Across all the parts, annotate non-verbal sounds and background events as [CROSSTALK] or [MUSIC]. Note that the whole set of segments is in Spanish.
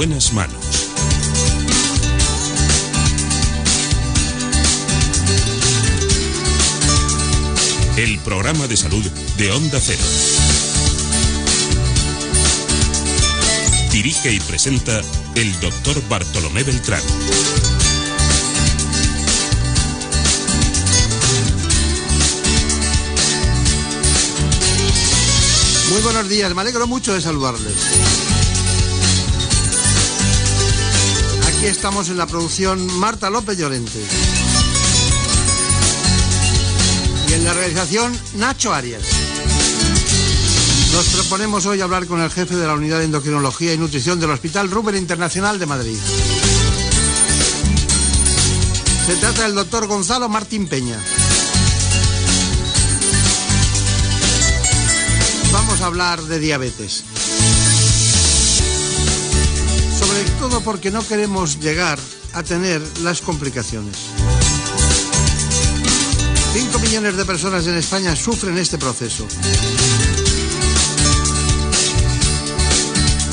En buenas manos. El programa de salud de Onda Cero. Dirige y presenta el doctor Bartolomé Beltrán. Muy buenos días, me alegro mucho de saludarles. Aquí estamos en la producción Marta López Llorente. Y en la realización Nacho Arias. Nos proponemos hoy hablar con el jefe de la Unidad de Endocrinología y Nutrición del Hospital Rubén Internacional de Madrid. Se trata del doctor Gonzalo Martín Peña. Vamos a hablar de diabetes. Porque no queremos llegar a tener las complicaciones. 5 millones de personas en España sufren este proceso.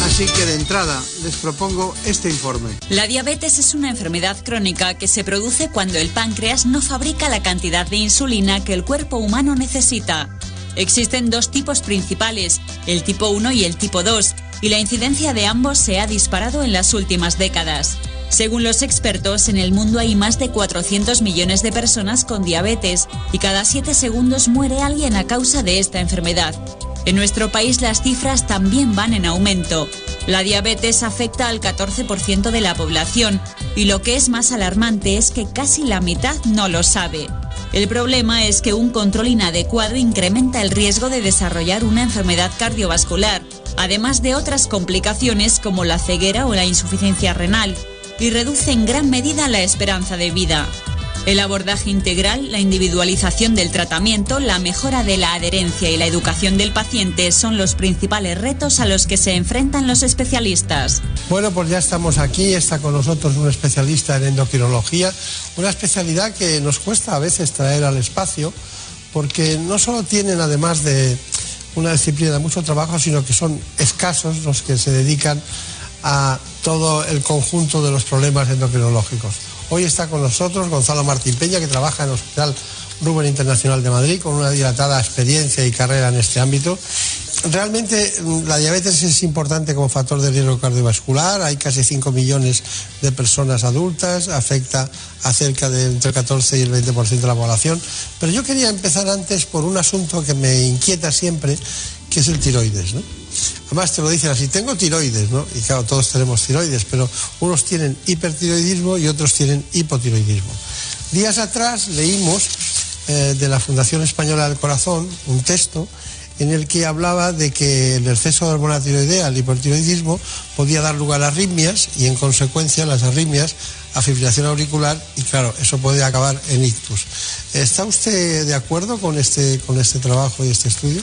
Así que de entrada les propongo este informe. La diabetes es una enfermedad crónica que se produce cuando el páncreas no fabrica la cantidad de insulina que el cuerpo humano necesita. Existen dos tipos principales, el tipo 1 y el tipo 2, y la incidencia de ambos se ha disparado en las últimas décadas. Según los expertos, en el mundo hay más de 400 millones de personas con diabetes y cada 7 segundos muere alguien a causa de esta enfermedad. En nuestro país las cifras también van en aumento. La diabetes afecta al 14% de la población y lo que es más alarmante es que casi la mitad no lo sabe. El problema es que un control inadecuado incrementa el riesgo de desarrollar una enfermedad cardiovascular, además de otras complicaciones como la ceguera o la insuficiencia renal, y reduce en gran medida la esperanza de vida. El abordaje integral, la individualización del tratamiento, la mejora de la adherencia y la educación del paciente son los principales retos a los que se enfrentan los especialistas. Bueno, pues ya estamos aquí, está con nosotros un especialista en endocrinología, una especialidad que nos cuesta a veces traer al espacio, porque no solo tienen, además de una disciplina de mucho trabajo, sino que son escasos los que se dedican a todo el conjunto de los problemas endocrinológicos. Hoy está con nosotros Gonzalo Martín Peña, que trabaja en el Hospital Rubén Internacional de Madrid, con una dilatada experiencia y carrera en este ámbito. Realmente mm, la diabetes es importante como factor de riesgo cardiovascular, hay casi 5 millones de personas adultas, afecta a cerca de entre el 14 y el 20% de la población, pero yo quería empezar antes por un asunto que me inquieta siempre, que es el tiroides. ¿no? Además te lo dicen así, tengo tiroides, ¿no? Y claro, todos tenemos tiroides, pero unos tienen hipertiroidismo y otros tienen hipotiroidismo. Días atrás leímos eh, de la Fundación Española del Corazón un texto en el que hablaba de que el exceso de hormona tiroidea, el hipertiroidismo, podía dar lugar a arritmias y en consecuencia las arritmias a fibrilación auricular y claro, eso puede acabar en ictus. ¿Está usted de acuerdo con este, con este trabajo y este estudio?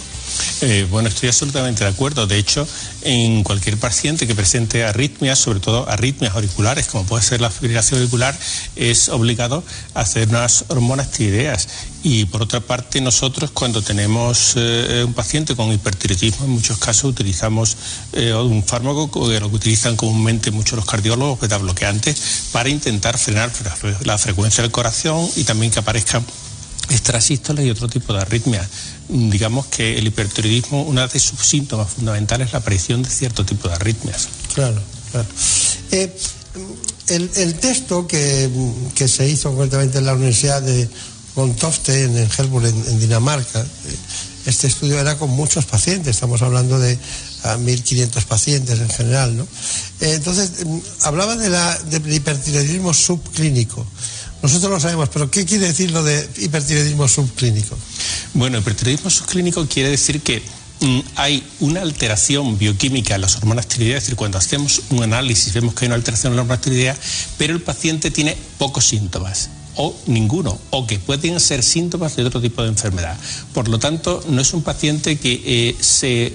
Eh, bueno, estoy absolutamente de acuerdo. De hecho, en cualquier paciente que presente arritmias, sobre todo arritmias auriculares, como puede ser la fibrilación auricular, es obligado a hacer unas hormonas tiroideas. Y por otra parte, nosotros cuando tenemos eh, un paciente con hipertiroidismo, en muchos casos utilizamos eh, un fármaco que lo que utilizan comúnmente muchos los cardiólogos, beta bloqueantes, para intentar frenar la frecuencia del corazón y también que aparezcan extrasístoles y otro tipo de arritmias. Digamos que el hipertiroidismo, una de sus síntomas fundamentales es la aparición de cierto tipo de arritmias. Claro, claro. Eh, el, texto que, se hizo concretamente en la Universidad de Gontofte, en, Helmut, en, Dinamarca, eh, este estudio era con muchos pacientes, estamos hablando de 1.500 pacientes en general, ¿no? Eh, entonces, mm, hablaba de la, del hipertiroidismo subclínico. Nosotros lo sabemos, pero ¿qué quiere decir lo de hipertiroidismo subclínico? Bueno, hipertiroidismo subclínico quiere decir que mm, hay una alteración bioquímica en las hormonas tiroideas, es decir, cuando hacemos un análisis vemos que hay una alteración en las hormonas tiroideas, pero el paciente tiene pocos síntomas o ninguno, o que pueden ser síntomas de otro tipo de enfermedad. Por lo tanto, no es un paciente que eh, se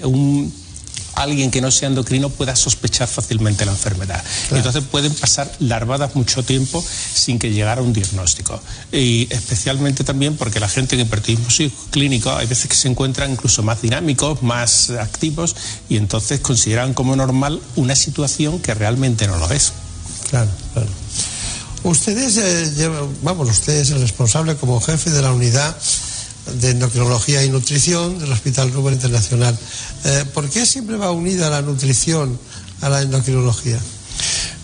alguien que no sea endocrino pueda sospechar fácilmente la enfermedad. Entonces pueden pasar larvadas mucho tiempo sin que llegara un diagnóstico. Y especialmente también porque la gente en hipertiroidismo clínico hay veces que se encuentran incluso más dinámicos, más activos y entonces consideran como normal una situación que realmente no lo es. Claro, claro. Ustedes, eh, vamos, usted es el responsable como jefe de la unidad de endocrinología y nutrición del Hospital Rubén Internacional. Eh, ¿Por qué siempre va unida la nutrición a la endocrinología?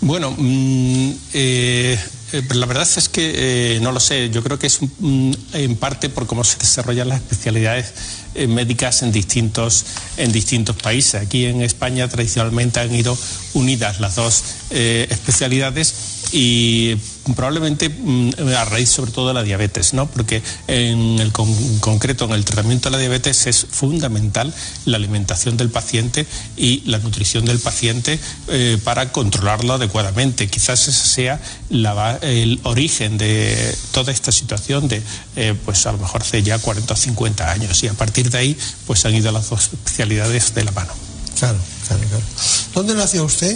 Bueno, mm, eh, la verdad es que no lo sé. Yo creo que es en parte por cómo se desarrollan las especialidades médicas en distintos, en distintos países. Aquí en España tradicionalmente han ido unidas las dos especialidades y probablemente mm, a raíz sobre todo de la diabetes, ¿no? porque en el concreto en el tratamiento de la diabetes es fundamental la alimentación del paciente y la nutrición del paciente eh, para controlarlo adecuadamente. Quizás ese sea el origen de toda esta situación de, eh, pues a lo mejor hace ya 40 o 50 años y a partir de ahí pues han ido las dos especialidades de la mano. Claro, claro, claro. ¿Dónde nació usted?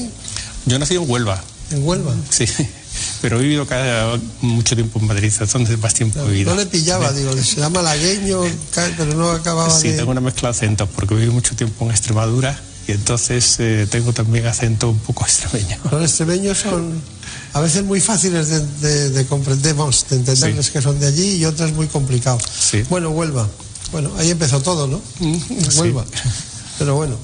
Yo nací en Huelva. ¿En Huelva? Sí, pero he vivido cada, mucho tiempo en Madrid, es donde más tiempo he vivido. No le pillaba, digo, será malagueño, pero no acababa sí, de... Sí, tengo una mezcla de acentos, porque viví mucho tiempo en Extremadura y entonces eh, tengo también acento un poco [LAUGHS] extremeño. Los extremeños son a veces muy fáciles de, comprender, de entenderles que son de allí y otras muy complicados. Sí. Bueno, Huelva. Bueno, ahí empezó todo, ¿no? Mm, Huelva. Pero bueno.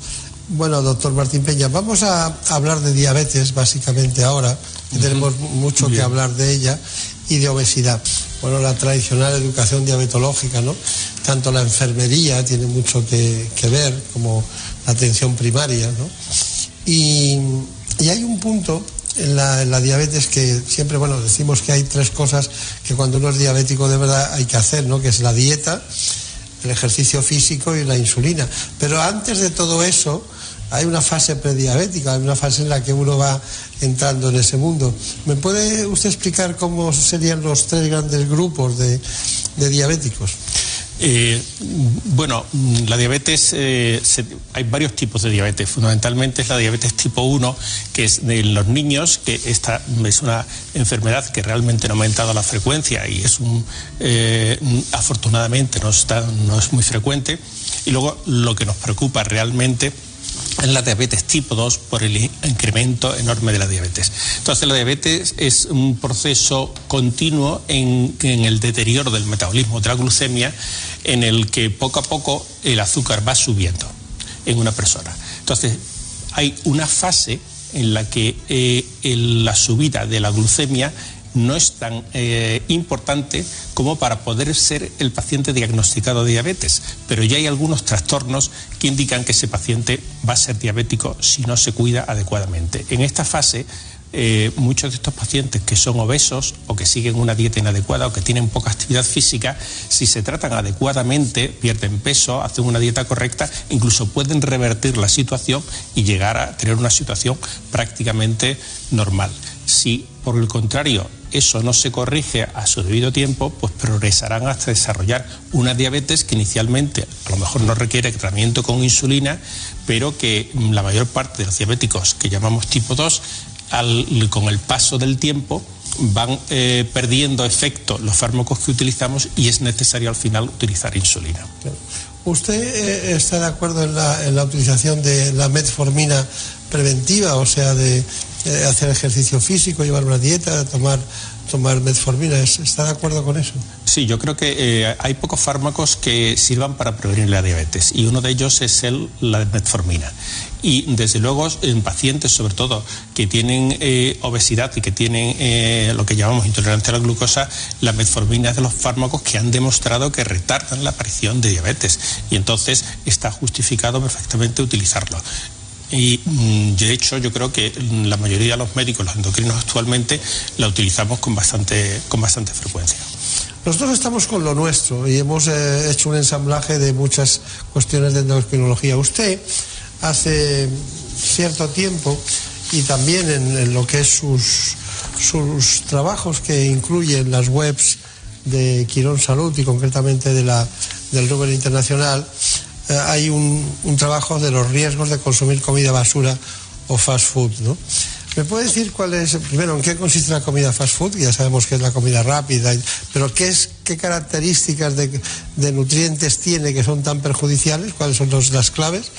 Bueno, doctor Martín Peña, vamos a hablar de diabetes básicamente ahora, tenemos mucho que hablar de ella, y de obesidad. Bueno, la tradicional educación diabetológica, ¿no? Tanto la enfermería tiene mucho que, ver como la atención primaria, ¿no? Y, hay un punto en la, en la, diabetes que siempre, bueno, decimos que hay tres cosas que cuando uno es diabético de verdad hay que hacer, ¿no? Que es la dieta, el ejercicio físico y la insulina. Pero antes de todo eso, hay una fase prediabética, hay una fase en la que uno va entrando en ese mundo. ¿Me puede usted explicar cómo serían los tres grandes grupos de, diabéticos? Eh, bueno, la diabetes, eh, hay varios tipos de diabetes. Fundamentalmente es la diabetes tipo 1, que es de los niños, que esta es una enfermedad que realmente no ha aumentado la frecuencia y es un, eh, afortunadamente no, está, no es muy frecuente. Y luego lo que nos preocupa realmente en la diabetes tipo 2 por el incremento enorme de la diabetes. Entonces la diabetes es un proceso continuo en, el deterioro del metabolismo de la glucemia en el que poco a poco el azúcar va subiendo en una persona. Entonces hay una fase en la que eh, la subida de la glucemia no es tan eh, importante como para poder ser el paciente diagnosticado de diabetes, pero ya hay algunos trastornos que indican que ese paciente va a ser diabético si no se cuida adecuadamente. En esta fase, eh, muchos de estos pacientes que son obesos o que siguen una dieta inadecuada o que tienen poca actividad física, si se tratan adecuadamente, pierden peso, hacen una dieta correcta, incluso pueden revertir la situación y llegar a tener una situación prácticamente normal. Si por el contrario eso no se corrige a su debido tiempo, pues progresarán hasta desarrollar una diabetes que inicialmente a lo mejor no requiere tratamiento con insulina, pero que la mayor parte de los diabéticos que llamamos tipo 2, con el paso del tiempo, van eh, perdiendo efecto los fármacos que utilizamos y es necesario al final utilizar insulina. ¿Usted eh, está de acuerdo en la, utilización de la metformina preventiva, o sea, de eh, hacer ejercicio físico, llevar una dieta, tomar, tomar metformina. ¿Está de acuerdo con eso? Sí, yo creo que eh, hay pocos fármacos que sirvan para prevenir la diabetes y uno de ellos es el, la metformina. Y desde luego en pacientes sobre todo que tienen eh, obesidad y que tienen lo que llamamos intolerancia a la glucosa, la metformina es de los fármacos que han demostrado que retardan la aparición de diabetes y entonces está justificado perfectamente utilizarlo. Y mm, de hecho yo creo que la mayoría de los médicos, los endocrinos actualmente, la utilizamos con bastante, con bastante frecuencia. Nosotros estamos con lo nuestro y hemos eh, hecho un ensamblaje de muchas cuestiones de endocrinología. Usted hace cierto tiempo y también en, lo que es sus, sus trabajos que incluyen las webs de Quirón Salud y concretamente de la, del Rubén Internacional, eh, hay un, trabajo de los riesgos de consumir comida basura o fast food, ¿no? ¿Me puede decir cuál es, primero, en qué consiste la comida fast food? Ya sabemos que es la comida rápida, pero ¿qué, es, qué características de, nutrientes tiene que son tan perjudiciales? ¿Cuáles son las claves?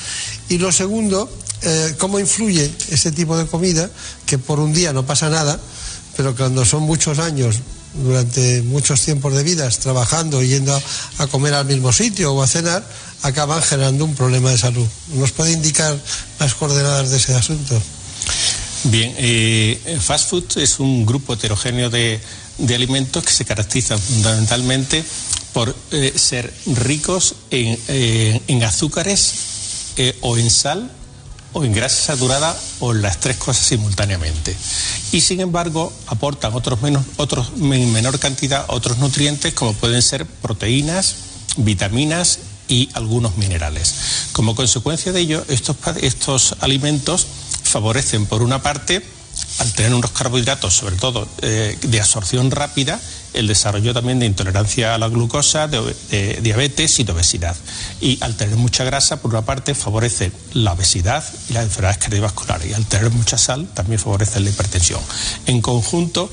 Y lo segundo, eh, ¿cómo influye ese tipo de comida, que por un día no pasa nada, pero cuando son muchos años durante muchos tiempos de vidas trabajando yendo a, comer al mismo sitio o a cenar, acaban generando un problema de salud. ¿Nos puede indicar las coordenadas de ese asunto? Bien, eh, fast food es un grupo heterogéneo de, alimentos que se caracteriza fundamentalmente por eh, ser ricos en, eh, en azúcares o en sal o en grasa saturada o las tres cosas simultáneamente. Y sin embargo aportan otros, menos, otros en menor cantidad otros nutrientes como pueden ser proteínas, vitaminas y algunos minerales. Como consecuencia de ello, estos, estos alimentos favorecen por una parte al tener unos carbohidratos, sobre todo eh, de absorción rápida, el desarrollo también de intolerancia a la glucosa, de, diabetes y de obesidad. Y al tener mucha grasa, por una parte, favorece la obesidad y las enfermedades cardiovasculares. Y al tener mucha sal, también favorece la hipertensión. En conjunto,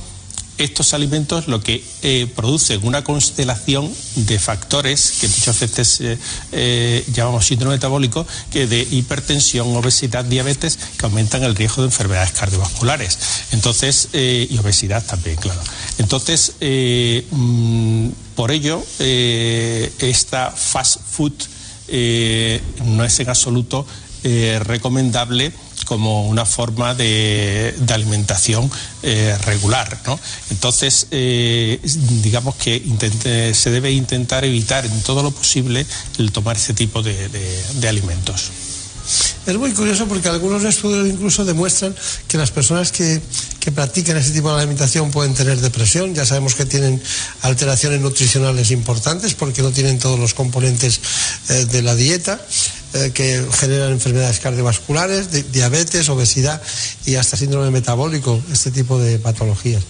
estos alimentos lo que eh, producen una constelación de factores que muchas veces eh, eh, llamamos síndrome metabólico, que de hipertensión, obesidad, diabetes, que aumentan el riesgo de enfermedades cardiovasculares. Entonces, y obesidad también, claro. Entonces, mm, por ello, esta fast food no es en absoluto recomendable como una forma de, alimentación eh, regular. ¿no? Entonces, eh, digamos que se debe intentar evitar en todo lo posible el tomar ese tipo de alimentos. Es muy curioso porque algunos estudios incluso demuestran que las personas que, practican ese tipo de alimentación pueden tener depresión. Ya sabemos que tienen alteraciones nutricionales importantes porque no tienen todos los componentes eh, de la dieta eh, que generan enfermedades cardiovasculares, diabetes, obesidad y hasta síndrome metabólico, este tipo de patologías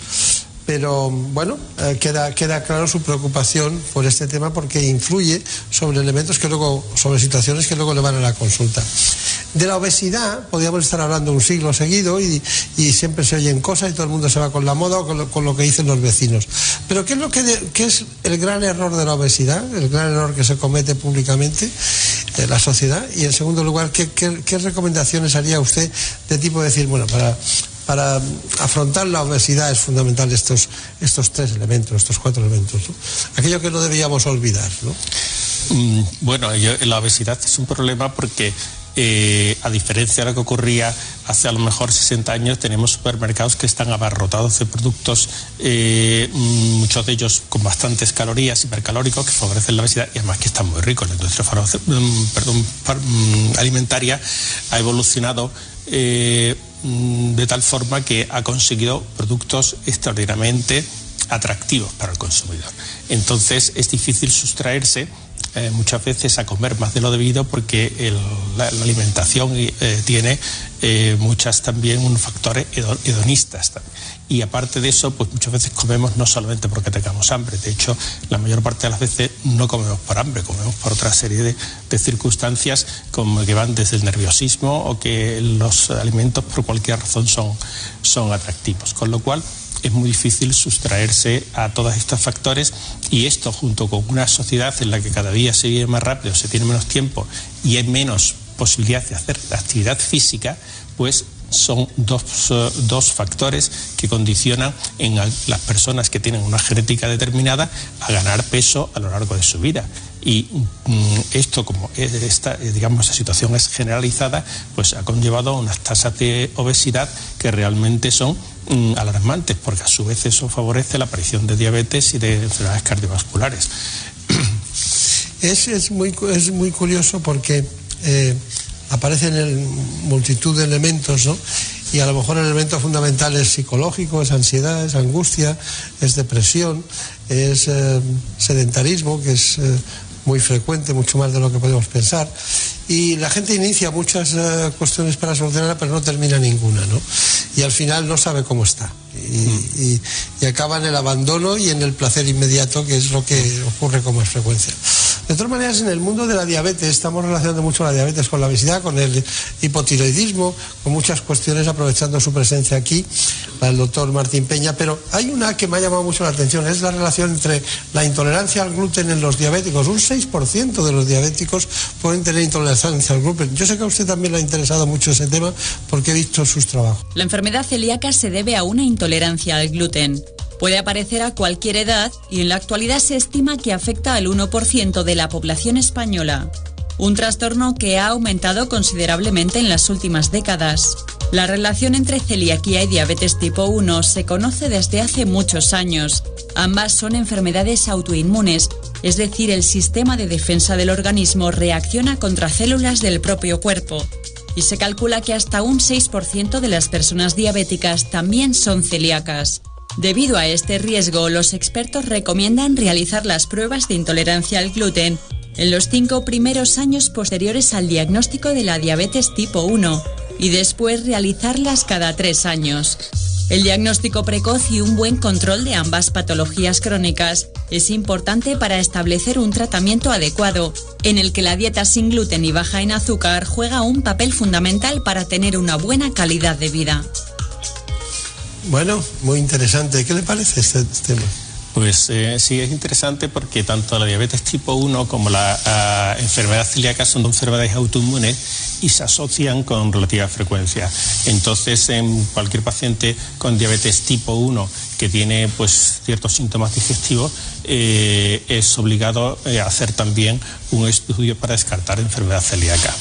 pero bueno, eh, queda, queda claro su preocupación por este tema porque influye sobre elementos que luego, sobre situaciones que luego le van a la consulta. De la obesidad podríamos estar hablando un siglo seguido y, siempre se oyen cosas y todo el mundo se va con la moda o con lo, que dicen los vecinos. Pero ¿qué es, lo que es el gran error de la obesidad, el gran error que se comete públicamente en la sociedad? Y en segundo lugar, ¿qué, qué recomendaciones haría usted de tipo de decir, bueno, para para afrontar la obesidad es fundamental estos, estos tres elementos, estos cuatro elementos. Aquello que no debíamos olvidar. ¿no? Mm, bueno, la obesidad es un problema porque eh, a diferencia de lo que ocurría hace a lo mejor 60 años, tenemos supermercados que están abarrotados de productos, eh, mm, muchos de ellos con bastantes calorías, hipercalóricos, que favorecen la obesidad y además que están muy ricos. La industria mm, perdón, alimentaria ha evolucionado eh, de tal forma que ha conseguido productos extraordinariamente atractivos para el consumidor. Entonces es difícil sustraerse eh, muchas veces a comer más de lo debido porque la, alimentación eh, tiene muchas también unos factores hedonistas. Y aparte de eso, pues muchas veces comemos no solamente porque tengamos hambre, de hecho, la mayor parte de las veces no comemos por hambre, comemos por otra serie de, circunstancias como que van desde el nerviosismo o que los alimentos por cualquier razón son, son atractivos. Con lo cual, es muy difícil sustraerse a todos estos factores y esto junto con una sociedad en la que cada día se vive más rápido, se tiene menos tiempo y hay menos posibilidad de hacer actividad física, pues son dos, dos, factores que condicionan en las personas que tienen una genética determinada a ganar peso a lo largo de su vida. Y mm, esto, como esta, digamos, la situación es generalizada, pues ha conllevado unas tasas de obesidad que realmente son mm, alarmantes, porque a su vez eso favorece la aparición de diabetes y de enfermedades cardiovasculares. Es, es, muy, es muy curioso porque eh, aparecen en multitud de elementos, ¿no? Y a lo mejor el elemento fundamental es psicológico, es ansiedad, es angustia, es depresión, es eh, sedentarismo, que es eh, muy frecuente, mucho más de lo que podemos pensar. Y la gente inicia muchas cuestiones para solucionarla, pero no termina ninguna, ¿no? Y al final no sabe cómo está. Y, y acaba en el abandono y en el placer inmediato, que es lo que ocurre con más frecuencia. De todas maneras, en el mundo de la diabetes, estamos relacionando mucho la diabetes con la obesidad, con el hipotiroidismo, con muchas cuestiones, aprovechando su presencia aquí, el doctor Martín Peña, pero hay una que me ha llamado mucho la atención, es la relación entre la intolerancia al gluten en los diabéticos. Un 6% de los diabéticos pueden tener intolerancia al gluten. Yo sé que a usted también le ha interesado mucho ese tema porque he visto sus trabajos. La enfermedad celíaca se debe a una intolerancia al gluten. Puede aparecer a cualquier edad y en la actualidad se estima que afecta al 1% de la población española. Un trastorno que ha aumentado considerablemente en las últimas décadas. La relación entre celiaquía y diabetes tipo 1 se conoce desde hace muchos años. Ambas son enfermedades autoinmunes, es decir, el sistema de defensa del organismo reacciona contra células del propio cuerpo. Y se calcula que hasta un 6% de las personas diabéticas también son celíacas. Debido a este riesgo, los expertos recomiendan realizar las pruebas de intolerancia al gluten en los cinco primeros años posteriores al diagnóstico de la diabetes tipo 1 y después realizarlas cada tres años. El diagnóstico precoz y un buen control de ambas patologías crónicas es importante para establecer un tratamiento adecuado, en el que la dieta sin gluten y baja en azúcar juega un papel fundamental para tener una buena calidad de vida. Bueno, muy interesante. ¿Qué le parece este tema? Pues eh, sí, es interesante porque tanto la diabetes tipo 1 como la ah, enfermedad celíaca son dos enfermedades autoinmunes y se asocian con relativa frecuencia. Entonces, en cualquier paciente con diabetes tipo 1 que tiene pues ciertos síntomas digestivos, eh, es obligado a eh, hacer también un estudio para descartar enfermedad celíaca.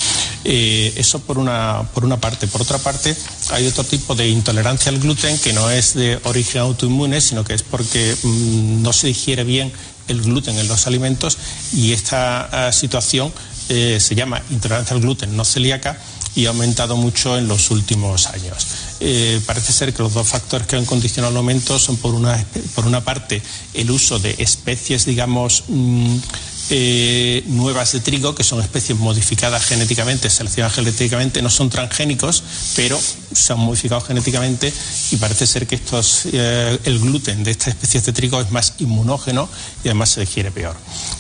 Eh, eso por una, por una parte. Por otra parte, hay otro tipo de intolerancia al gluten que no es de origen autoinmune, sino que es porque mm, no se digiere bien el gluten en los alimentos y esta ah, situación se llama intolerancia al gluten no celíaca y ha aumentado mucho en los últimos años. Eh, parece ser que los dos factores que han condicionado el aumento son por una, por una parte el uso de especies, digamos, mm, eh, nuevas de trigo, que son especies modificadas genéticamente, seleccionadas genéticamente, no son transgénicos, pero se han modificado genéticamente y parece ser que estos, eh, el gluten de estas especies de trigo es más inmunógeno y además se digiere peor.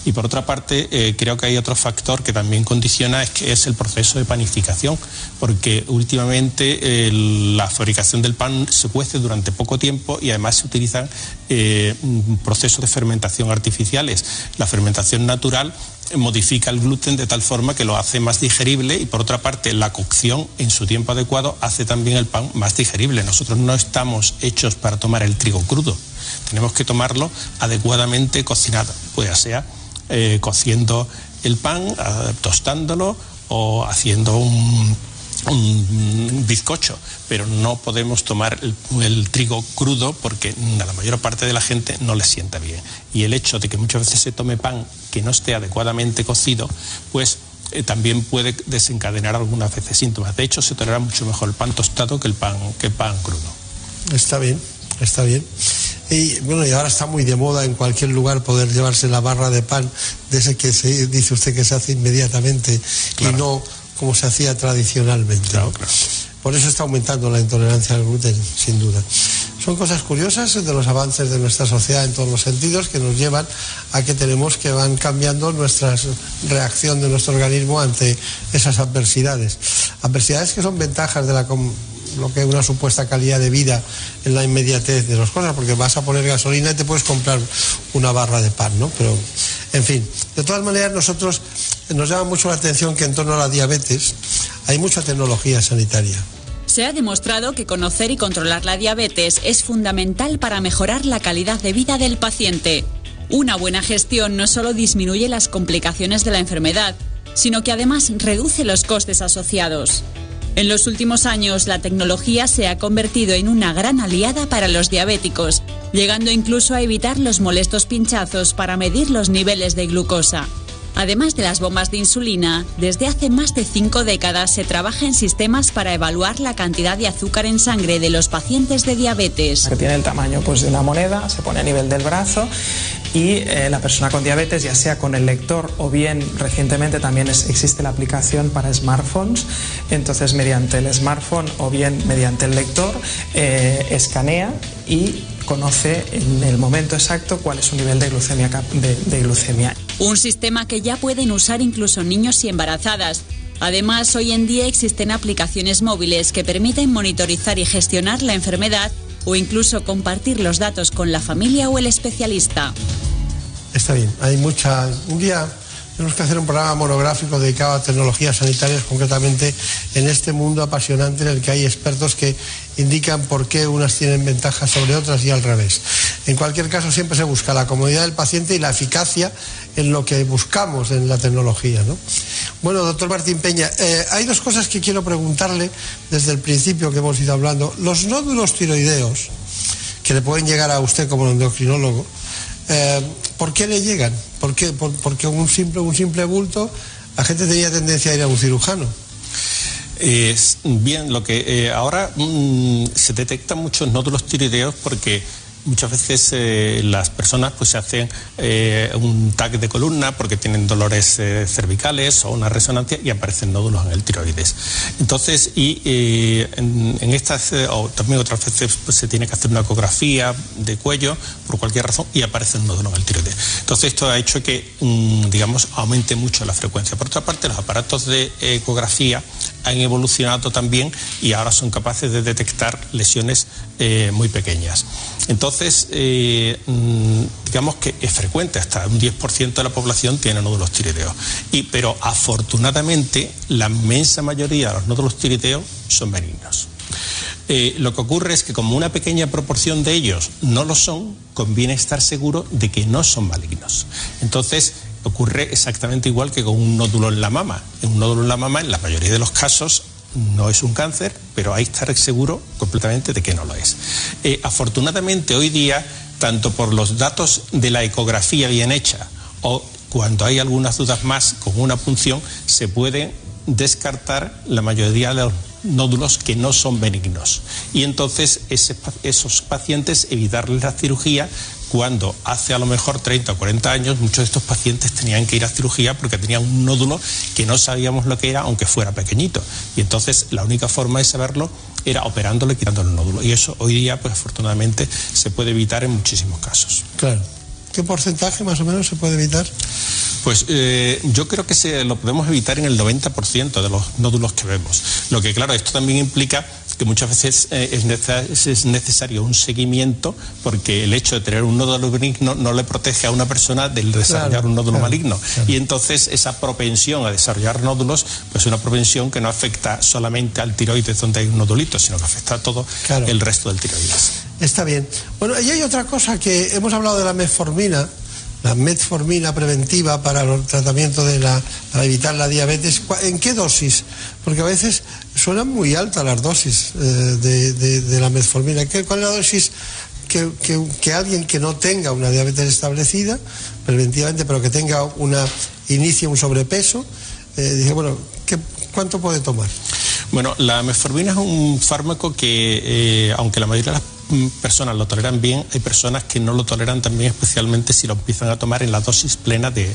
Y por otra parte, eh, creo que hay otro factor que también condiciona, es que es el proceso de panificación, porque últimamente la fabricación del pan se cuece durante poco tiempo y además se utilizan procesos de fermentación artificiales. La fermentación modifica el gluten de tal forma que lo hace más digerible y por otra parte la cocción en su tiempo adecuado hace también el pan más digerible. Nosotros no estamos hechos para tomar el trigo crudo, tenemos que tomarlo adecuadamente cocinado, pues sea eh, cociendo el pan, eh, tostándolo o haciendo un un bizcocho, pero no podemos tomar el, trigo crudo porque a la mayor parte de la gente no le sienta bien. Y el hecho de que muchas veces se tome pan que no esté adecuadamente cocido, pues eh, también puede desencadenar algunas veces síntomas. De hecho, se tolera mucho mejor el pan tostado que el pan, que el pan crudo. Está bien, está bien. Y bueno, y ahora está muy de moda en cualquier lugar poder llevarse la barra de pan de ese que se dice usted que se hace inmediatamente y no como se hacía tradicionalmente. Por eso está aumentando la intolerancia al gluten, sin duda. Son cosas curiosas de los avances de nuestra sociedad en todos los sentidos que nos llevan a que tenemos que van cambiando nuestra reacción de nuestro organismo ante esas adversidades. Adversidades que son ventajas de la, lo que es una supuesta calidad de vida en la inmediatez de las cosas, porque vas a poner gasolina y te puedes comprar una barra de pan, ¿no? Pero, en fin, de todas maneras nosotros nos llama mucho la atención que en torno a la diabetes hay mucha tecnología sanitaria. Se ha demostrado que conocer y controlar la diabetes es fundamental para mejorar la calidad de vida del paciente. Una buena gestión no solo disminuye las complicaciones de la enfermedad, sino que además reduce los costes asociados. En los últimos años, la tecnología se ha convertido en una gran aliada para los diabéticos, llegando incluso a evitar los molestos pinchazos para medir los niveles de glucosa. Además de las bombas de insulina, desde hace más de cinco décadas se trabaja en sistemas para evaluar la cantidad de azúcar en sangre de los pacientes de diabetes. Que tiene el tamaño pues, de una moneda, se pone a nivel del brazo y eh, la persona con diabetes, ya sea con el lector o bien recientemente también existe la aplicación para smartphones, entonces mediante el smartphone o bien mediante el lector eh, escanea y conoce en el momento exacto cuál es su nivel de glucemia, de glucemia. Un sistema que ya pueden usar incluso niños y embarazadas. Además, hoy en día existen aplicaciones móviles que permiten monitorizar y gestionar la enfermedad o incluso compartir los datos con la familia o el especialista. Está bien, hay mucha... Un día tenemos que hacer un programa monográfico dedicado a tecnologías sanitarias, concretamente en este mundo apasionante en el que hay expertos que indican por qué unas tienen ventajas sobre otras y al revés. En cualquier caso, siempre se busca la comodidad del paciente y la eficacia en lo que buscamos en la tecnología. Bueno, doctor Martín Peña, eh, hay dos cosas que quiero preguntarle desde el principio que hemos ido hablando. Los nódulos tiroideos, que le pueden llegar a usted como endocrinólogo, eh, ¿por qué le llegan? ¿Por qué? porque un simple, un simple bulto, la gente tenía tendencia a ir a un cirujano. bien, lo que eh, ahora mm, se detectan muchos nódulos tiroideos porque Muchas veces eh, las personas pues se hacen eh, un tag de columna porque tienen dolores eh, cervicales o una resonancia y aparecen nódulos en el tiroides. Entonces, y en, estas, o también otras veces pues, se tiene que hacer una ecografía de cuello por cualquier razón y aparecen nódulos en el tiroides. Entonces, esto ha hecho que, mm, digamos, aumente mucho la frecuencia. Por otra parte, los aparatos de ecografía han evolucionado también y ahora son capaces de detectar lesiones muy pequeñas. Entonces, eh, mm, digamos que es frecuente, hasta un 10% de la población tiene nódulos tiroideos. Y, pero afortunadamente, la inmensa mayoría de los nódulos tiroideos son benignos. Eh, lo que ocurre es que como una pequeña proporción de ellos no lo son, conviene estar seguro de que no son malignos. Entonces, ocurre exactamente igual que con un nódulo en la mama. En un nódulo en la mama, en la mayoría de los casos, no es un cáncer, pero hay que estar seguro completamente de que no lo es. Eh, afortunadamente hoy día, tanto por los datos de la ecografía bien hecha o cuando hay algunas dudas más con una punción, se puede descartar la mayoría de los nódulos que no son benignos. Y entonces esos pacientes evitarles la cirugía cuando hace a lo mejor 30 o 40 años muchos de estos pacientes tenían que ir a cirugía porque tenían un nódulo que no sabíamos lo que era, aunque fuera pequeñito. Y entonces la única forma de saberlo era operándolo y quitándole el nódulo. Y eso hoy día, pues afortunadamente, se puede evitar en muchísimos casos. Claro. ¿Qué porcentaje más o menos se puede evitar? Pues eh, yo creo que se lo podemos evitar en el 90% de los nódulos que vemos. Lo que claro, esto también implica que muchas veces eh, es, necesario un seguimiento porque el hecho de tener un nódulo benigno no le protege a una persona del desarrollar un nódulo maligno. Y entonces esa propensión a desarrollar nódulos, pues es una propensión que no afecta solamente al tiroides donde hay un nodulito, sino que afecta a todo el resto del tiroides. Está bien. Bueno, y hay otra cosa que hemos hablado de la metformina la metformina preventiva para el tratamiento de la, para evitar la diabetes, ¿en qué dosis? Porque a veces suenan muy altas las dosis eh, de, la metformina. ¿Cuál es la dosis que, alguien que no tenga una diabetes establecida, preventivamente, pero que tenga una inicie un sobrepeso, eh, dice, bueno, ¿cuánto puede tomar? Bueno, la metformina es un fármaco que, eh, aunque la mayoría de las personas lo toleran bien, hay personas que no lo toleran también, especialmente si lo empiezan a tomar en la dosis plena de,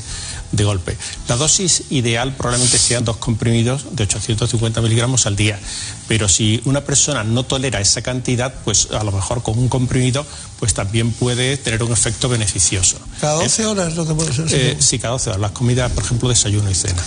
de golpe. La dosis ideal probablemente sean dos comprimidos de 850 miligramos al día, pero si una persona no tolera esa cantidad, pues a lo mejor con un comprimido pues también puede tener un efecto beneficioso. ¿Cada 12 horas lo que puede ser? Eh, sí, cada 12 horas. Las comidas, por ejemplo, desayuno y cena.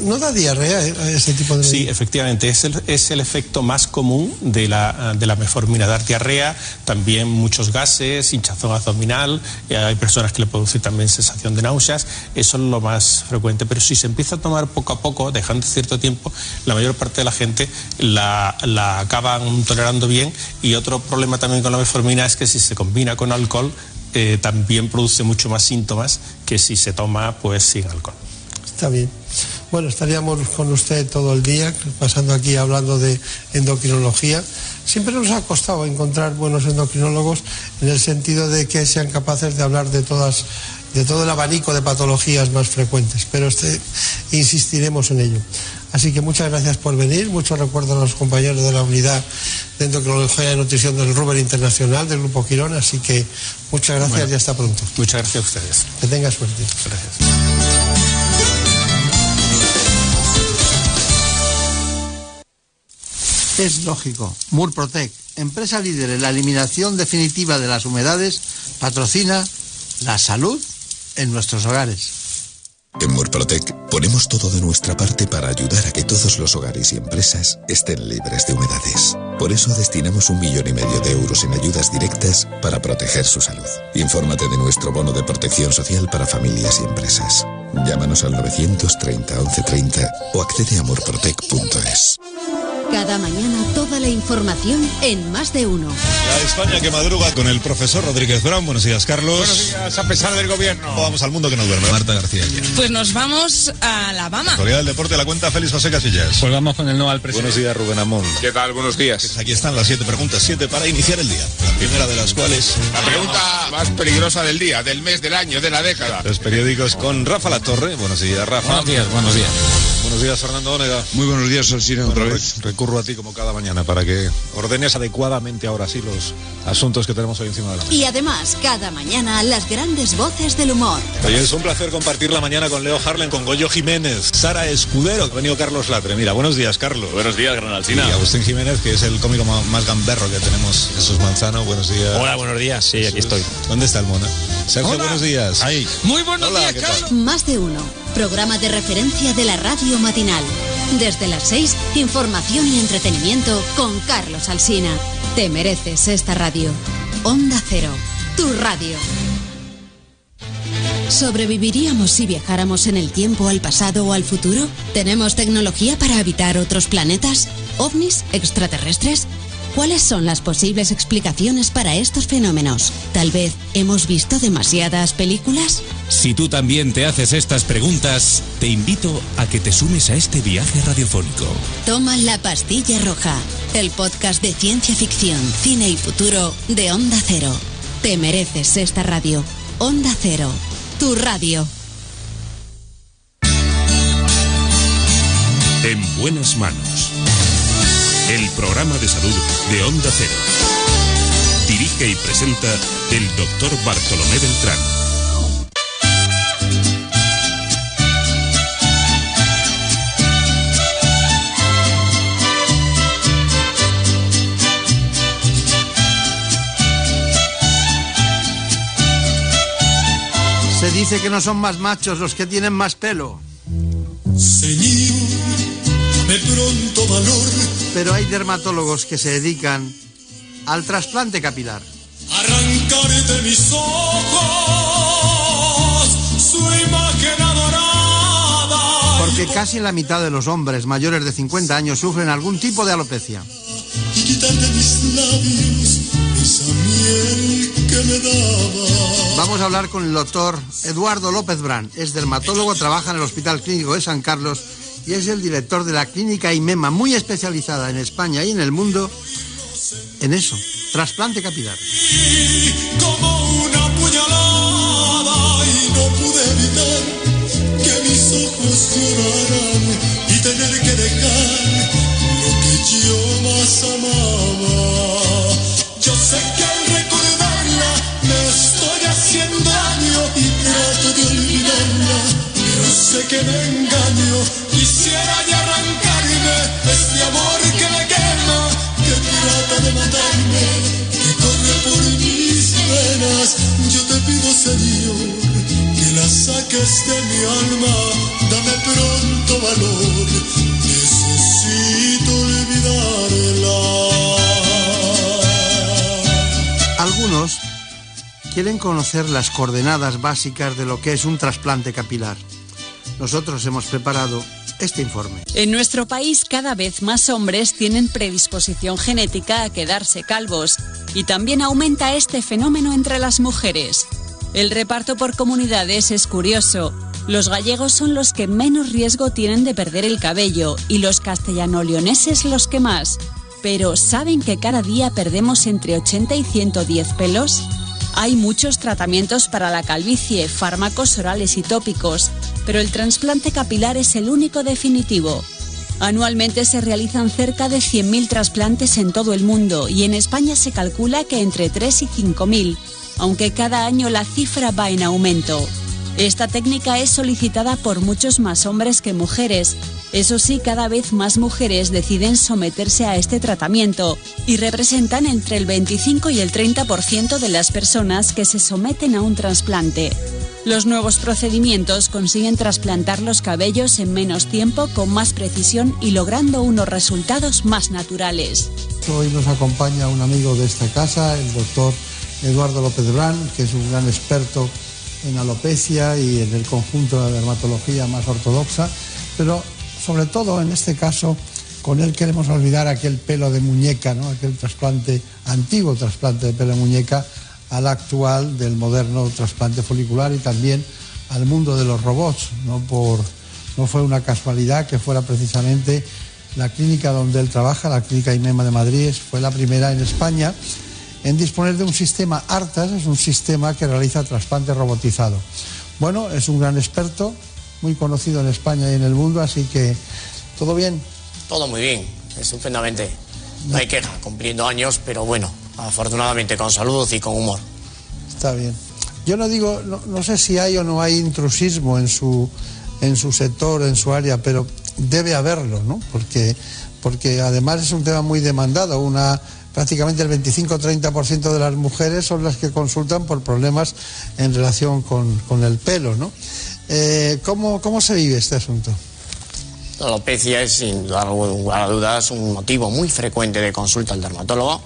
¿No da diarrea eh, ese tipo de Sí, efectivamente. Es el, es el efecto más común de la, de la meformina. Dar diarrea, también muchos gases, hinchazón abdominal. Eh, hay personas que le producen también sensación de náuseas. Eso es lo más frecuente. Pero si se empieza a tomar poco a poco, dejando cierto tiempo, la mayor parte de la gente la, la acaban tolerando bien. Y otro problema también con la meformina es que si se se combina con alcohol, eh, también produce mucho más síntomas que si se toma pues sin alcohol. Está bien. Bueno, estaríamos con usted todo el día, pasando aquí hablando de endocrinología. Siempre nos ha costado encontrar buenos endocrinólogos en el sentido de que sean capaces de hablar de todas de todo el abanico de patologías más frecuentes, pero este, insistiremos en ello. Así que muchas gracias por venir, muchos recuerdos a los compañeros de la unidad de endocrinología y nutrición del Ruber Internacional, del Grupo Quirón, así que muchas gracias y hasta pronto. Muchas gracias a ustedes. Que tenga suerte. Gracias. Es lógico. Murprotec, empresa líder en la eliminación definitiva de las humedades, patrocina la salud en nuestros hogares. En Murprotec ponemos todo de nuestra parte para ayudar a que todos los hogares y empresas estén libres de humedades. Por eso destinamos un millón y medio de euros en ayudas directas para proteger su salud. Infórmate de nuestro bono de protección social para familias y empresas. Llámanos al 930 1130 o accede a murprotec.es. Cada mañana toda la información en más de uno. La España que madruga con el profesor Rodríguez Brown. Buenos días, Carlos. Buenos días, a pesar del gobierno. Vamos al mundo que no duerme. Marta García. Pues nos vamos a Alabama. Autoridad del deporte la cuenta Félix José Casillas. Pues vamos con el no al presidente. Buenos días, Rubén Amón. ¿Qué tal? Buenos días. Aquí están las siete preguntas, siete para iniciar el día. La primera de las cuales. La pregunta más peligrosa del día, del mes, del año, de la década. Los periódicos con Rafa La Torre. Buenos días, Rafa. Buenos días, buenos días. Buenos días, Fernando Onega. Muy buenos días, Alcina, otra Bueno, vez. re- Recurro a ti como cada mañana para que ordenes adecuadamente ahora sí los asuntos que tenemos hoy encima de la mesa. Y además, cada mañana las grandes voces del humor. Oye, es un placer compartir la mañana con Leo Harlen, con Goyo Jiménez, Sara Escudero, que ha venido Carlos Latre. Mira, buenos días, Carlos. Buenos días, Gran Y Alsina. Agustín Jiménez, que es el cómico más gamberro que tenemos. Jesús Manzano, buenos días. Hola, buenos días. Sí, aquí estoy. ¿Dónde está el mona? Sergio, Hola. buenos días. Ahí. Muy buenos Hola, días. Carlos. Más de uno. Programa de referencia de la radio matinal. Desde las 6, información y entretenimiento con Carlos Alsina. Te mereces esta radio. Onda Cero, tu radio. ¿Sobreviviríamos si viajáramos en el tiempo al pasado o al futuro? ¿Tenemos tecnología para habitar otros planetas? ¿OVNIs? ¿Extraterrestres? ¿Cuáles son las posibles explicaciones para estos fenómenos? Tal vez hemos visto demasiadas películas. Si tú también te haces estas preguntas, te invito a que te sumes a este viaje radiofónico. Toma la pastilla roja, el podcast de ciencia ficción, cine y futuro de Onda Cero. Te mereces esta radio. Onda Cero, tu radio. En buenas manos. El programa de salud de Onda Cero. Dirige y presenta el doctor Bartolomé Beltrán. Se dice que no son más machos los que tienen más pelo. Señor, dame pronto valor, Pero hay dermatólogos que se dedican al trasplante capilar. arrancar de mis ojos su imagen adorada. Porque casi la mitad de los hombres mayores de 50 años sufren algún tipo de alopecia. Y quitar de mis labios esa miel que me daba. Vamos a hablar con el doctor Eduardo López Brán. Es dermatólogo, trabaja en el Hospital Clínico de San Carlos y es el director de la clínica IMEMA, muy especializada en España y en el mundo en eso, trasplante capilar. Como una puñalada y no pude evitar que mis ojos lloraran y tener que dejar lo que yo más amaba. Yo sé que al recordarla me estoy haciendo daño y trato de olvidarla, pero sé que me engaño. Quisiera ya arrancarme este amor que me quema, que trata de matarme, que corre por mis venas. Yo te pido, Señor, que la saques de mi alma, dame pronto valor, necesito olvidarla. Algunos quieren conocer las coordenadas básicas de lo que es un trasplante capilar. Nosotros hemos preparado este informe. En nuestro país cada vez más hombres tienen predisposición genética a quedarse calvos y también aumenta este fenómeno entre las mujeres. El reparto por comunidades es curioso. Los gallegos son los que menos riesgo tienen de perder el cabello y los castellano-leoneses los que más. Pero ¿saben que cada día perdemos entre 80 y 110 pelos? Hay muchos tratamientos para la calvicie, fármacos orales y tópicos, pero el trasplante capilar es el único definitivo. Anualmente se realizan cerca de 100.000 trasplantes en todo el mundo y en España se calcula que entre 3 y 5.000, aunque cada año la cifra va en aumento. Esta técnica es solicitada por muchos más hombres que mujeres. Eso sí, cada vez más mujeres deciden someterse a este tratamiento y representan entre el 25 y el 30% de las personas que se someten a un trasplante. Los nuevos procedimientos consiguen trasplantar los cabellos en menos tiempo, con más precisión y logrando unos resultados más naturales. Hoy nos acompaña un amigo de esta casa, el doctor Eduardo López Brán, que es un gran experto en alopecia y en el conjunto de la dermatología más ortodoxa, pero sobre todo en este caso con él queremos olvidar aquel pelo de muñeca, ¿no? aquel trasplante, antiguo trasplante de pelo de muñeca al actual del moderno trasplante folicular y también al mundo de los robots. No, por, no fue una casualidad que fuera precisamente la clínica donde él trabaja, la clínica INEMA de Madrid, fue la primera en España en disponer de un sistema ARTAS, es un sistema que realiza trasplante robotizado. Bueno, es un gran experto, muy conocido en España y en el mundo, así que todo bien. Todo muy bien, estupendamente. No hay queja, cumpliendo años, pero bueno, afortunadamente con salud y con humor. Está bien. Yo no digo, no, sé si hay o no hay intrusismo en su, en su sector, en su área, pero debe haberlo, ¿no? Porque, porque además es un tema muy demandado. Una, prácticamente el 25-30% de las mujeres son las que consultan por problemas en relación con, con el pelo, ¿no? Eh, ¿cómo, ¿Cómo se vive este asunto? La alopecia es, sin lugar a dudas, un motivo muy frecuente de consulta al dermatólogo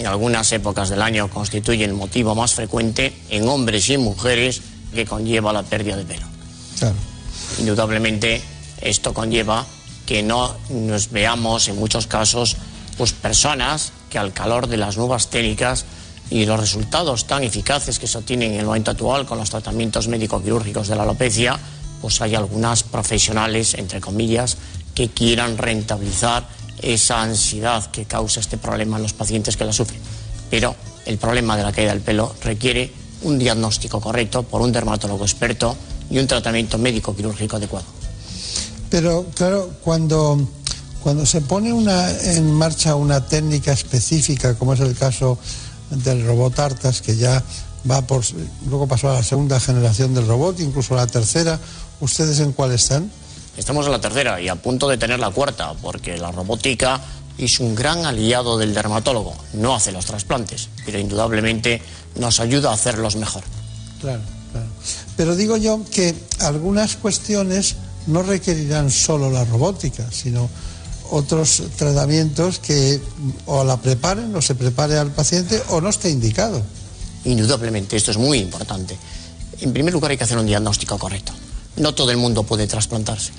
en algunas épocas del año constituye el motivo más frecuente en hombres y en mujeres que conlleva la pérdida de pelo. Indudablemente esto conlleva que no nos veamos en muchos casos pues personas que al calor de las nuevas técnicas y los resultados tan eficaces que se obtienen en el momento actual con los tratamientos médico-quirúrgicos de la alopecia, pues hay algunas profesionales, entre comillas, que quieran rentabilizar esa ansiedad que causa este problema en los pacientes que la sufren. Pero el problema de la caída del pelo requiere un diagnóstico correcto por un dermatólogo experto y un tratamiento médico quirúrgico adecuado. Pero claro, cuando, cuando se pone una, en marcha una técnica específica, como es el caso del robot Artas, que ya va por, luego pasó a la segunda generación del robot, incluso a la tercera, ¿ustedes en cuál están? Estamos en la tercera y a punto de tener la cuarta, porque la robótica es un gran aliado del dermatólogo. No hace los trasplantes, pero indudablemente nos ayuda a hacerlos mejor. Claro, claro. Pero digo yo que algunas cuestiones no requerirán solo la robótica, sino otros tratamientos que o la preparen o se prepare al paciente o no esté indicado. Indudablemente, esto es muy importante. En primer lugar hay que hacer un diagnóstico correcto. No todo el mundo puede trasplantarse.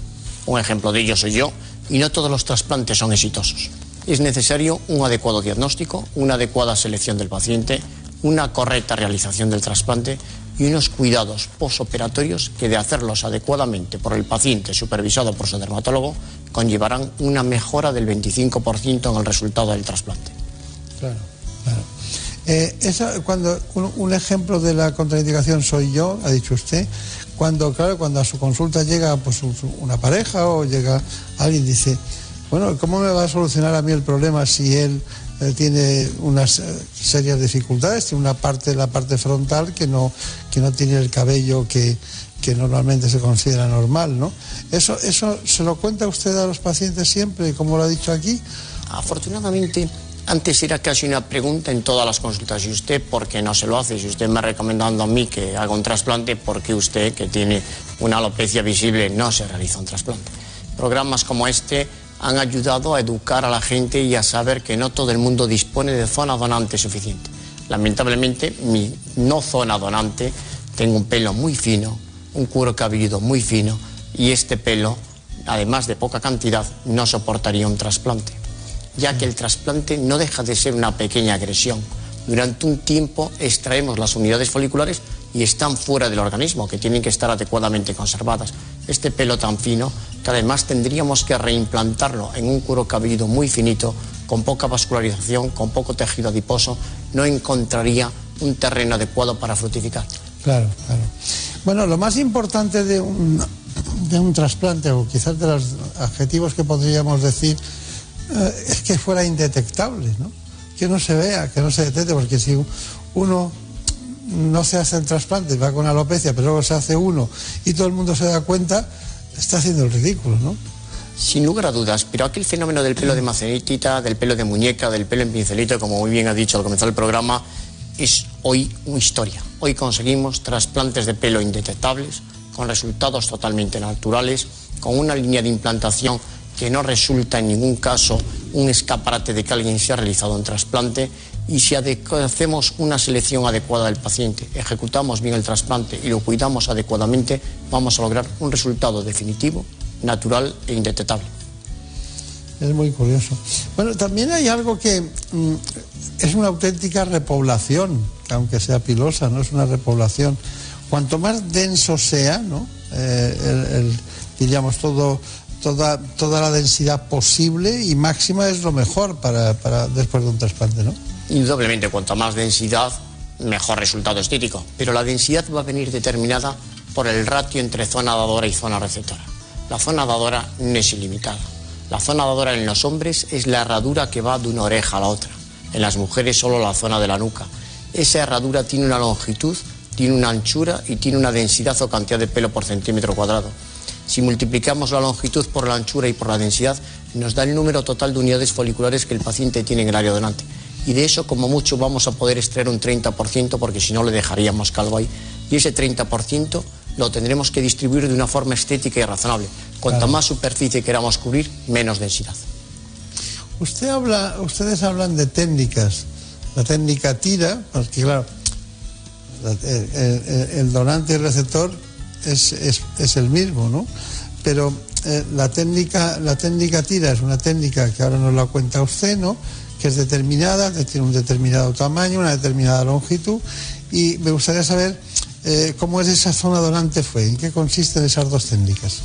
Un ejemplo de ello soy yo, y no todos los trasplantes son exitosos. Es necesario un adecuado diagnóstico, una adecuada selección del paciente, una correcta realización del trasplante y unos cuidados posoperatorios que de hacerlos adecuadamente por el paciente supervisado por su dermatólogo conllevarán una mejora del 25% en el resultado del trasplante. Claro, claro. Eh, cuando un, ejemplo de la contraindicación soy yo, ha dicho usted, cuando, claro, cuando a su consulta llega pues, una pareja o llega alguien dice, bueno, ¿cómo me va a solucionar a mí el problema si él, tiene unas eh, serias dificultades, tiene una parte, la parte frontal que no, que no tiene el cabello que, que normalmente se considera normal, ¿no? Eso, eso se lo cuenta usted a los pacientes siempre, como lo ha dicho aquí. Afortunadamente, antes era casi una pregunta en todas las consultas. ¿Y usted por qué no se lo hace? Si usted me ha recomendado a mí que haga un trasplante, ¿por qué usted, que tiene una alopecia visible, no se realiza un trasplante? Programas como este han ayudado a educar a la gente y a saber que no todo el mundo dispone de zona donante suficiente. Lamentablemente, mi no zona donante, tengo un pelo muy fino, un cuero cabelludo muy fino, y este pelo, además de poca cantidad, no soportaría un trasplante ya que el trasplante no deja de ser una pequeña agresión. Durante un tiempo extraemos las unidades foliculares y están fuera del organismo, que tienen que estar adecuadamente conservadas. Este pelo tan fino, que además tendríamos que reimplantarlo en un cuero cabelludo muy finito, con poca vascularización, con poco tejido adiposo, no encontraría un terreno adecuado para frutificar. Claro, claro. Bueno, lo más importante de un, de un trasplante, o quizás de los adjetivos que podríamos decir, es que fuera indetectable, ¿no? Que no se vea, que no se detecte, porque si uno no se hace el trasplante, va con alopecia, pero luego se hace uno y todo el mundo se da cuenta, está haciendo el ridículo, ¿no? Sin lugar a dudas, pero aquel fenómeno del pelo de macenitita, del pelo de muñeca, del pelo en pincelito, como muy bien ha dicho al comenzar el programa, es hoy una historia. Hoy conseguimos trasplantes de pelo indetectables, con resultados totalmente naturales, con una línea de implantación que no resulta en ningún caso un escaparate de que alguien se ha realizado un trasplante y si hacemos una selección adecuada del paciente, ejecutamos bien el trasplante y lo cuidamos adecuadamente, vamos a lograr un resultado definitivo, natural e indetectable. Es muy curioso. Bueno, también hay algo que mm, es una auténtica repoblación, que aunque sea pilosa, no es una repoblación. Cuanto más denso sea, ¿no? Eh, diríamos todo, toda, toda la densidad posible y máxima es lo mejor para, para después de un trasplante, ¿no? Indudablemente, cuanto más densidad, mejor resultado estético. Pero la densidad va a venir determinada por el ratio entre zona dadora y zona receptora. La zona dadora no es ilimitada. La zona dadora en los hombres es la herradura que va de una oreja a la otra. En las mujeres solo la zona de la nuca. Esa herradura tiene una longitud, tiene una anchura y tiene una densidad o cantidad de pelo por centímetro cuadrado. Si multiplicamos la longitud por la anchura y por la densidad, nos da el número total de unidades foliculares que el paciente tiene en el área donante. Y de eso, como mucho, vamos a poder extraer un 30%, porque si no, le dejaríamos calvo ahí. Y ese 30% lo tendremos que distribuir de una forma estética y razonable. Cuanta Claro. más superficie queramos cubrir, menos densidad. Usted habla, ustedes hablan de técnicas. La técnica tira, porque claro, la- el, el- el donante y el receptor es, es- es el mismo, ¿no? Pero eh, la, técnica, la técnica tira es una técnica que ahora nos la cuenta usted, ¿no? Que es determinada, que tiene un determinado tamaño, una determinada longitud. Y me gustaría saber eh, cómo es esa zona donante fue, en qué consisten esas dos técnicas.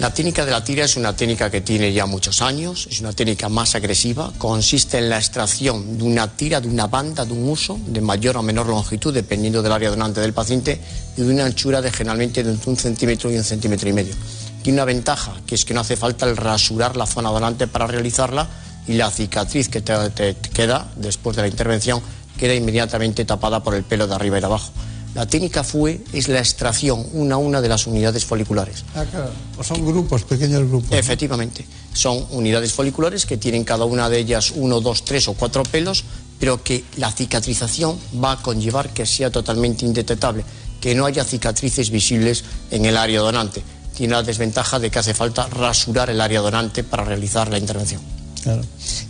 La técnica de la tira es una técnica que tiene ya muchos años, es una técnica más agresiva, consiste en la extracción de una tira, de una banda, de un uso de mayor o menor longitud, dependiendo del área donante del paciente, y de una anchura de generalmente de un centímetro y un centímetro y medio. Tiene una ventaja, que es que no hace falta el rasurar la zona donante para realizarla y la cicatriz que te, te queda después de la intervención queda inmediatamente tapada por el pelo de arriba y de abajo. La técnica FUE es la extracción una a una de las unidades foliculares. Ah, claro. O son grupos, pequeños grupos. Efectivamente, son unidades foliculares que tienen cada una de ellas uno, dos, tres o cuatro pelos, pero que la cicatrización va a conllevar que sea totalmente indetectable, que no haya cicatrices visibles en el área donante. Tiene la desventaja de que hace falta rasurar el área donante para realizar la intervención. Claro.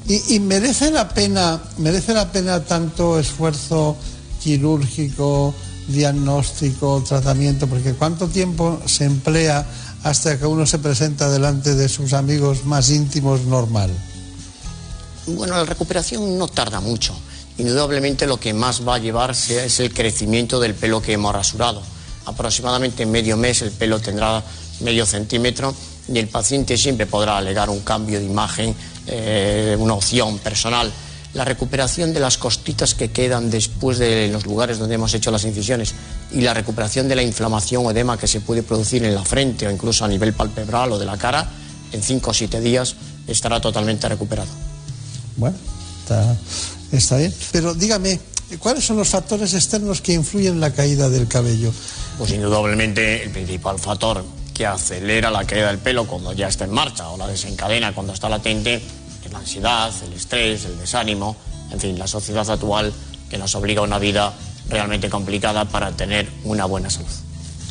Y, y merece la pena, merece la pena tanto esfuerzo quirúrgico, diagnóstico, tratamiento, porque cuánto tiempo se emplea hasta que uno se presenta delante de sus amigos más íntimos normal. Bueno, la recuperación no tarda mucho. Indudablemente lo que más va a llevarse es el crecimiento del pelo que hemos rasurado. Aproximadamente en medio mes el pelo tendrá medio centímetro y el paciente siempre podrá alegar un cambio de imagen, eh, una opción personal. La recuperación de las costitas que quedan después de los lugares donde hemos hecho las incisiones y la recuperación de la inflamación o edema que se puede producir en la frente o incluso a nivel palpebral o de la cara, en 5 o 7 días estará totalmente recuperado. Bueno, está, está bien. Pero dígame, ¿cuáles son los factores externos que influyen en la caída del cabello? Pues indudablemente el principal factor que acelera la caída del pelo cuando ya está en marcha o la desencadena cuando está latente la ansiedad, el estrés, el desánimo, en fin, la sociedad actual que nos obliga a una vida realmente complicada para tener una buena salud.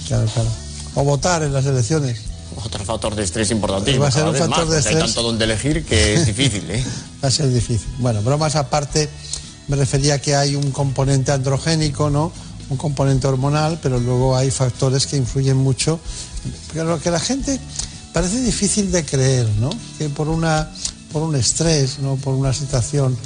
Claro, claro. O votar en las elecciones. Otro factor de estrés importantísimo. Va a ser un factor más, de porque Hay estrés. tanto donde elegir que es difícil, ¿eh? [LAUGHS] Va a ser difícil. Bueno, bromas aparte, me refería a que hay un componente androgénico, ¿no? Un componente hormonal, pero luego hay factores que influyen mucho. Pero lo que la gente parece difícil de creer, ¿no? Que por una por un estrés, ¿no? Por una situación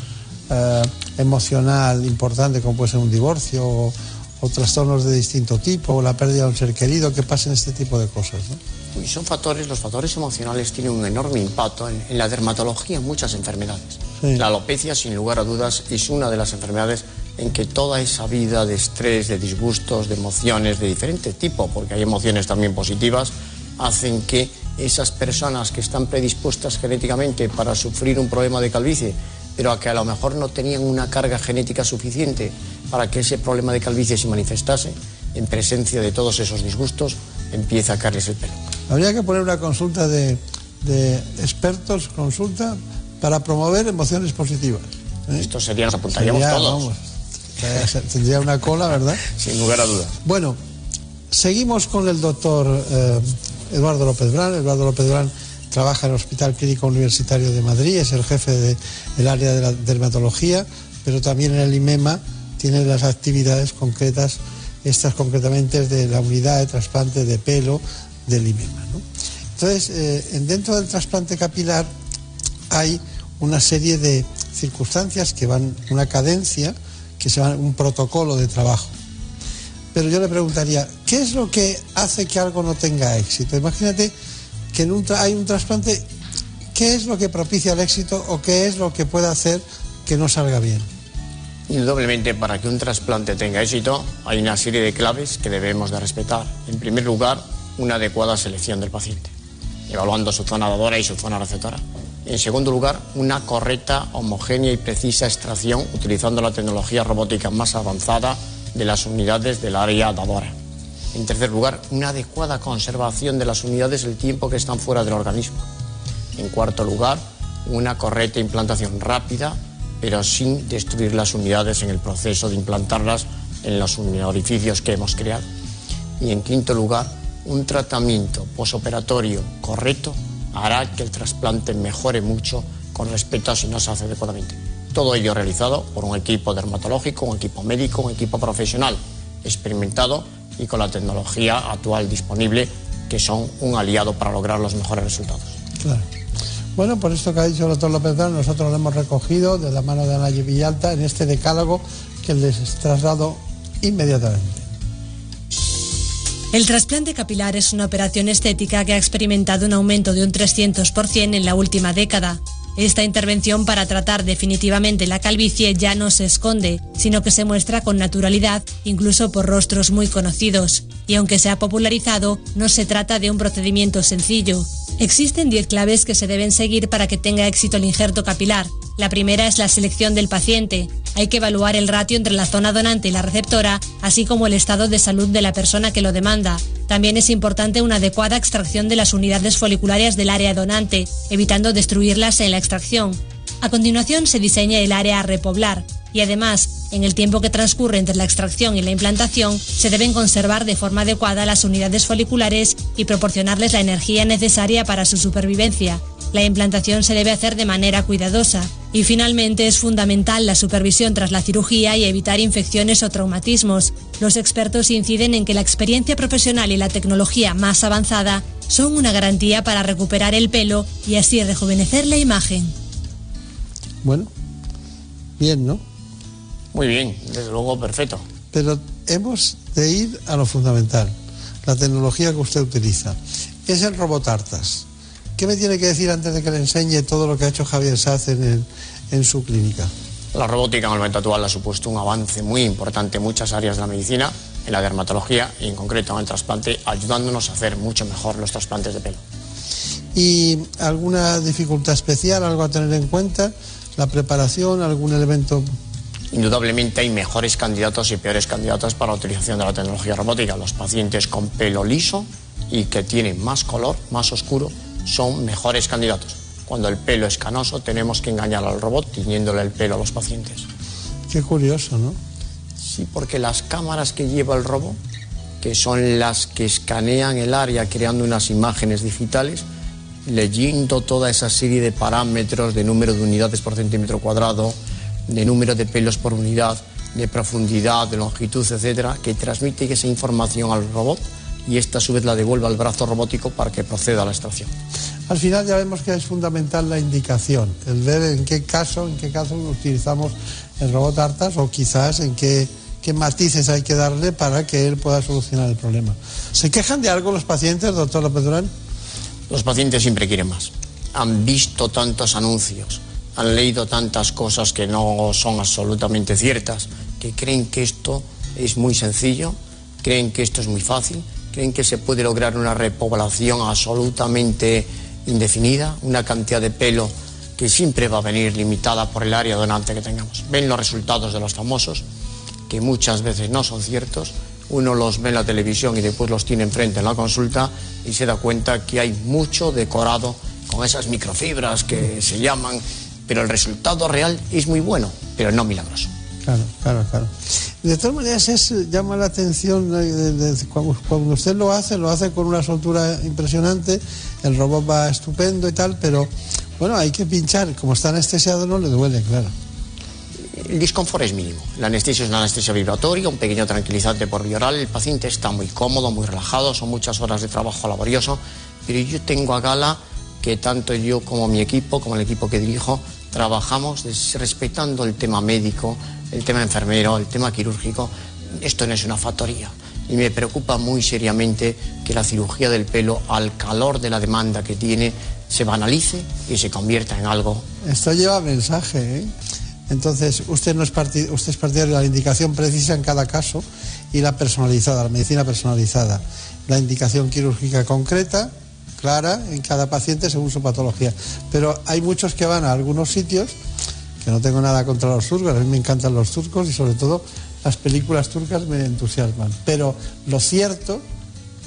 eh, emocional importante, como puede ser un divorcio o, o trastornos de distinto tipo, o la pérdida de un ser querido, que pasen este tipo de cosas, ¿no? Y son factores, los factores emocionales tienen un enorme impacto en, en la dermatología en muchas enfermedades. Sí. La alopecia, sin lugar a dudas, es una de las enfermedades en que toda esa vida de estrés, de disgustos, de emociones de diferente tipo, porque hay emociones también positivas, hacen que esas personas que están predispuestas genéticamente para sufrir un problema de calvicie pero a que a lo mejor no tenían una carga genética suficiente para que ese problema de calvicie se manifestase, en presencia de todos esos disgustos, empieza a caerles el pelo. Habría que poner una consulta de, de expertos, consulta, para promover emociones positivas. ¿eh? Esto sería, nos apuntaríamos Sería, todos. vamos, eh, tendría una cola, ¿verdad? [LAUGHS] Sin lugar a duda. Bueno, seguimos con el doctor eh, Eduardo López Brán. Eduardo López Brán trabaja en el Hospital Clínico Universitario de Madrid, es el jefe de- del área de la dermatología, pero también en el IMEMA tiene las actividades concretas, estas concretamente de la unidad de trasplante de pelo del IMEMA. Entonces, eh, en- dentro del trasplante capilar hay una serie de circunstancias que van, una cadencia, que se llama un protocolo de trabajo. Pero yo le preguntaría, ¿qué es lo que hace que algo no tenga éxito? Imagínate que en hay un trasplante, ¿qué es lo que propicia el éxito o qué es lo que puede hacer que no salga bien? Indudablemente, para que un trasplante tenga éxito, hay una serie de claves que debemos de respetar. En primer lugar, una adecuada selección del paciente, evaluando su zona dadora y su zona receptora. En segundo lugar, una correcta, homogénea y precisa extracción utilizando la tecnología robótica más avanzada de las unidades del área dadora. En tercer lugar, una adecuada conservación de las unidades el tiempo que están fuera del organismo. En cuarto lugar, una correcta implantación rápida, pero sin destruir las unidades en el proceso de implantarlas en los orificios que hemos creado. Y en quinto lugar, un tratamiento posoperatorio correcto hará que el trasplante mejore mucho con respecto a si no se hace adecuadamente. Todo ello realizado por un equipo dermatológico, un equipo médico, un equipo profesional experimentado y con la tecnología actual disponible, que son un aliado para lograr los mejores resultados. Claro. Bueno, por esto que ha dicho el doctor López Brán, nosotros lo hemos recogido de la mano de Anaye Villalta en este decálogo que les traslado inmediatamente. El trasplante capilar es una operación estética que ha experimentado un aumento de un 300% en la última década. Esta intervención para tratar definitivamente la calvicie ya no se esconde, sino que se muestra con naturalidad, incluso por rostros muy conocidos. Y aunque se ha popularizado, no se trata de un procedimiento sencillo. Existen 10 claves que se deben seguir para que tenga éxito el injerto capilar. La primera es la selección del paciente. Hay que evaluar el ratio entre la zona donante y la receptora, así como el estado de salud de la persona que lo demanda. También es importante una adecuada extracción de las unidades foliculares del área donante, evitando destruirlas en la extracción. A continuación se diseña el área a repoblar y además, en el tiempo que transcurre entre la extracción y la implantación, se deben conservar de forma adecuada las unidades foliculares y proporcionarles la energía necesaria para su supervivencia. La implantación se debe hacer de manera cuidadosa. Y finalmente es fundamental la supervisión tras la cirugía y evitar infecciones o traumatismos. Los expertos inciden en que la experiencia profesional y la tecnología más avanzada son una garantía para recuperar el pelo y así rejuvenecer la imagen. Bueno, bien, ¿no? Muy bien, desde luego perfecto. Pero hemos de ir a lo fundamental, la tecnología que usted utiliza. Es el robot Artas. ¿Qué me tiene que decir antes de que le enseñe todo lo que ha hecho Javier Saz en, el- en su clínica? La robótica en el momento actual ha supuesto un avance muy importante en muchas áreas de la medicina, en la dermatología y en concreto en el trasplante, ayudándonos a hacer mucho mejor los trasplantes de pelo. ¿Y alguna dificultad especial, algo a tener en cuenta? ¿La preparación, algún elemento? Indudablemente hay mejores candidatos y peores candidatos para la utilización de la tecnología robótica. Los pacientes con pelo liso y que tienen más color, más oscuro, son mejores candidatos. Cuando el pelo es canoso tenemos que engañar al robot tiñéndole el pelo a los pacientes. Qué curioso, ¿no? Sí, porque las cámaras que lleva el robot, que son las que escanean el área creando unas imágenes digitales, leyendo toda esa serie de parámetros de número de unidades por centímetro cuadrado, de número de pelos por unidad, de profundidad, de longitud, etcétera, que transmite esa información al robot y esta a su vez la devuelve al brazo robótico para que proceda a la extracción. Al final ya vemos que es fundamental la indicación, el ver en qué caso, en qué caso utilizamos el robot Artas o quizás en qué, qué matices hay que darle para que él pueda solucionar el problema. ¿Se quejan de algo los pacientes, doctor López Durán? Los pacientes siempre quieren más. Han visto tantos anuncios, han leído tantas cosas que no son absolutamente ciertas, que creen que esto es muy sencillo, creen que esto es muy fácil, creen que se puede lograr una repoblación absolutamente indefinida, una cantidad de pelo que siempre va a venir limitada por el área donante que tengamos. Ven los resultados de los famosos, que muchas veces no son ciertos. Uno los ve en la televisión y después los tiene enfrente en la consulta y se da cuenta que hay mucho decorado con esas microfibras que se llaman, pero el resultado real es muy bueno, pero no milagroso. Claro, claro, claro. De todas maneras, es, llama la atención eh, de- de- cuando, cuando usted lo hace, lo hace con una soltura impresionante, el robot va estupendo y tal, pero bueno, hay que pinchar, como está anestesiado no le duele, claro. El disconfort es mínimo. La anestesia es una anestesia vibratoria, un pequeño tranquilizante por vía oral. El paciente está muy cómodo, muy relajado, son muchas horas de trabajo laborioso, pero yo tengo a gala que tanto yo como mi equipo, como el equipo que dirijo, trabajamos respetando el tema médico, el tema enfermero, el tema quirúrgico. Esto no es una factoría. Y me preocupa muy seriamente que la cirugía del pelo, al calor de la demanda que tiene, se banalice y se convierta en algo Esto lleva mensaje, ¿eh? Entonces, usted, no es usted es partidario de la indicación precisa en cada caso y la personalizada, la medicina personalizada. La indicación quirúrgica concreta, clara, en cada paciente según su patología. Pero hay muchos que van a algunos sitios, que no tengo nada contra los turcos, a mí me encantan los turcos y sobre todo las películas turcas me entusiasman. Pero lo cierto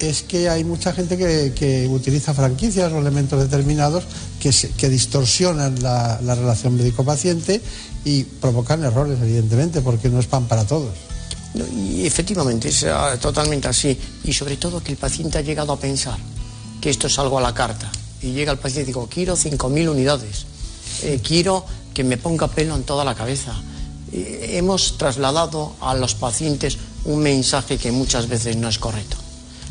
es que hay mucha gente que, utiliza franquicias o elementos determinados que, se- que distorsionan la, la relación médico-paciente y provocan errores, evidentemente, porque no es pan para todos. Y efectivamente, es totalmente así. Y sobre todo que el paciente ha llegado a pensar que esto es algo a la carta. Y llega el paciente y digo, quiero 5.000 unidades. Eh, quiero que me ponga pelo en toda la cabeza. Hemos trasladado a los pacientes un mensaje que muchas veces no es correcto.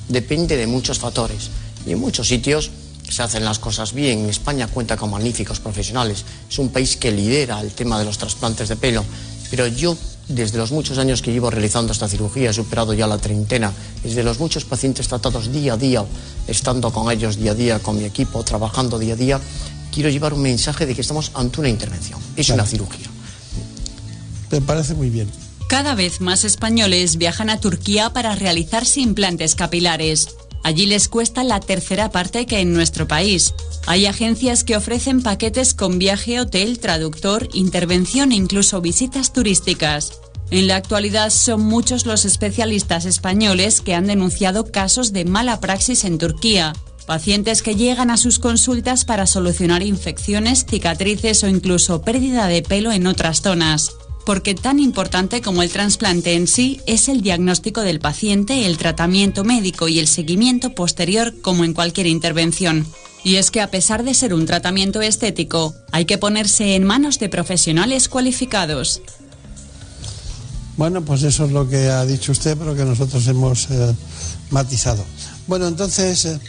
Depende de muchos factores. Y en muchos sitios se hacen las cosas bien. En España cuenta con magníficos profesionales. Es un país que lidera el tema de los trasplantes de pelo. Pero yo, desde los muchos años que llevo realizando esta cirugía, he superado ya la treintena, desde los muchos pacientes tratados día a día, estando con ellos día a día, con mi equipo, trabajando día a día, quiero llevar un mensaje de que estamos ante una intervención. Es Claro. una cirugía. Me parece muy bien. Cada vez más españoles viajan a Turquía para realizarse implantes capilares. Allí les cuesta la tercera parte que en nuestro país. Hay agencias que ofrecen paquetes con viaje, hotel, traductor, intervención e incluso visitas turísticas. En la actualidad son muchos los especialistas españoles que han denunciado casos de mala praxis en Turquía. Pacientes que llegan a sus consultas para solucionar infecciones, cicatrices o incluso pérdida de pelo en otras zonas porque tan importante como el trasplante en sí es el diagnóstico del paciente, el tratamiento médico y el seguimiento posterior como en cualquier intervención. Y es que a pesar de ser un tratamiento estético, hay que ponerse en manos de profesionales cualificados. Bueno, pues eso es lo que ha dicho usted, pero que nosotros hemos eh, matizado. Bueno, entonces, eh,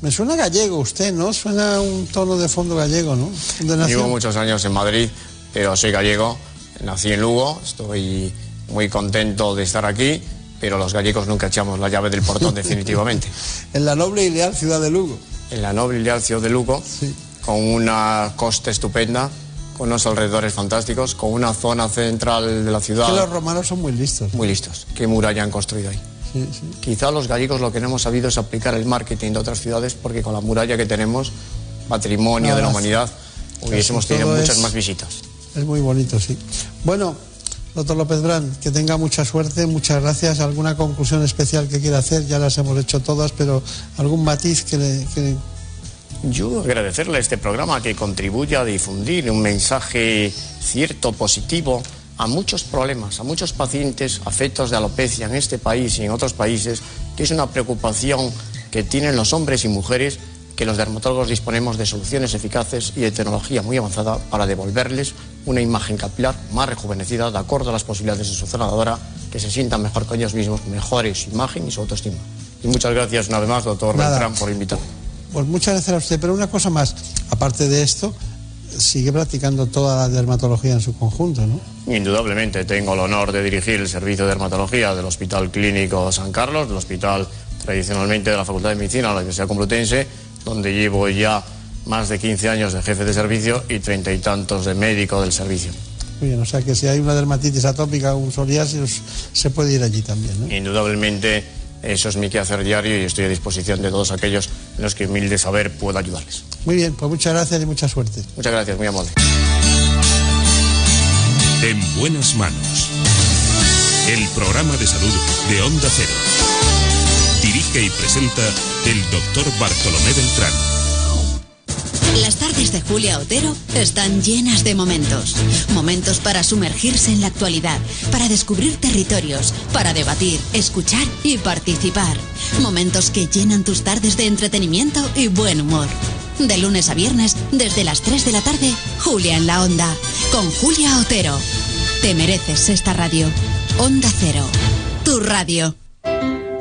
me suena gallego usted, ¿no? Suena un tono de fondo gallego, ¿no? De. Llevo muchos años en Madrid, pero soy gallego. Nací en Lugo, estoy muy contento de estar aquí, pero los gallegos nunca echamos la llave del portón [LAUGHS] definitivamente. En la noble y leal ciudad de Lugo. En la noble y leal ciudad de Lugo, con una costa estupenda, con unos alrededores fantásticos, con una zona central de la ciudad. Que los romanos son muy listos. Muy listos. ¿Qué muralla han construido ahí? Sí, sí. Quizá los gallegos lo que no hemos sabido es aplicar el marketing de otras ciudades porque con la muralla que tenemos, patrimonio Nada, de la humanidad, hubiésemos tenido muchas es- más visitas. Es muy bonito, sí. Bueno, doctor López Brand, que tenga mucha suerte, muchas gracias. ¿Alguna conclusión especial que quiera hacer? Ya las hemos hecho todas, pero algún matiz que le... Yo agradecerle este programa que contribuye a difundir un mensaje cierto, positivo, a muchos problemas, a muchos pacientes afectos de alopecia en este país y en otros países, que es una preocupación que tienen los hombres y mujeres, que los dermatólogos disponemos de soluciones eficaces y de tecnología muy avanzada para devolverles una imagen capilar más rejuvenecida de acuerdo a las posibilidades de su zona dora, que se sientan mejor con ellos mismos, mejore su imagen y su autoestima. Y muchas gracias una vez más, doctor Nada. Beltrán, por invitarme. Pues muchas gracias a usted, pero una cosa más, aparte de esto, sigue practicando toda la dermatología en su conjunto, ¿no? Indudablemente tengo el honor de dirigir el servicio de dermatología del Hospital Clínico San Carlos, del hospital tradicionalmente de la Facultad de Medicina de la Universidad Complutense, donde llevo ya más de 15 años de jefe de servicio y treinta y tantos de médico del servicio. Muy bien, o sea que si hay una dermatitis atópica o un psoriasis, se puede ir allí también, ¿no? Indudablemente Eso es mi quehacer diario y estoy a disposición de todos aquellos en los que humilde saber puedo ayudarles. Muy bien, pues muchas gracias y mucha suerte. Muchas gracias, muy amable. En buenas manos. El programa de salud de Onda Cero. Dirige y presenta el doctor Bartolomé Beltrán. Las tardes de Julia Otero están llenas de momentos. Momentos para sumergirse en la actualidad, para descubrir territorios, para debatir, escuchar y participar. Momentos que llenan tus tardes de entretenimiento y buen humor. De lunes a viernes, desde las 3 de la tarde, Julia en la Onda, con Julia Otero. Te mereces esta radio. Onda Cero, tu radio.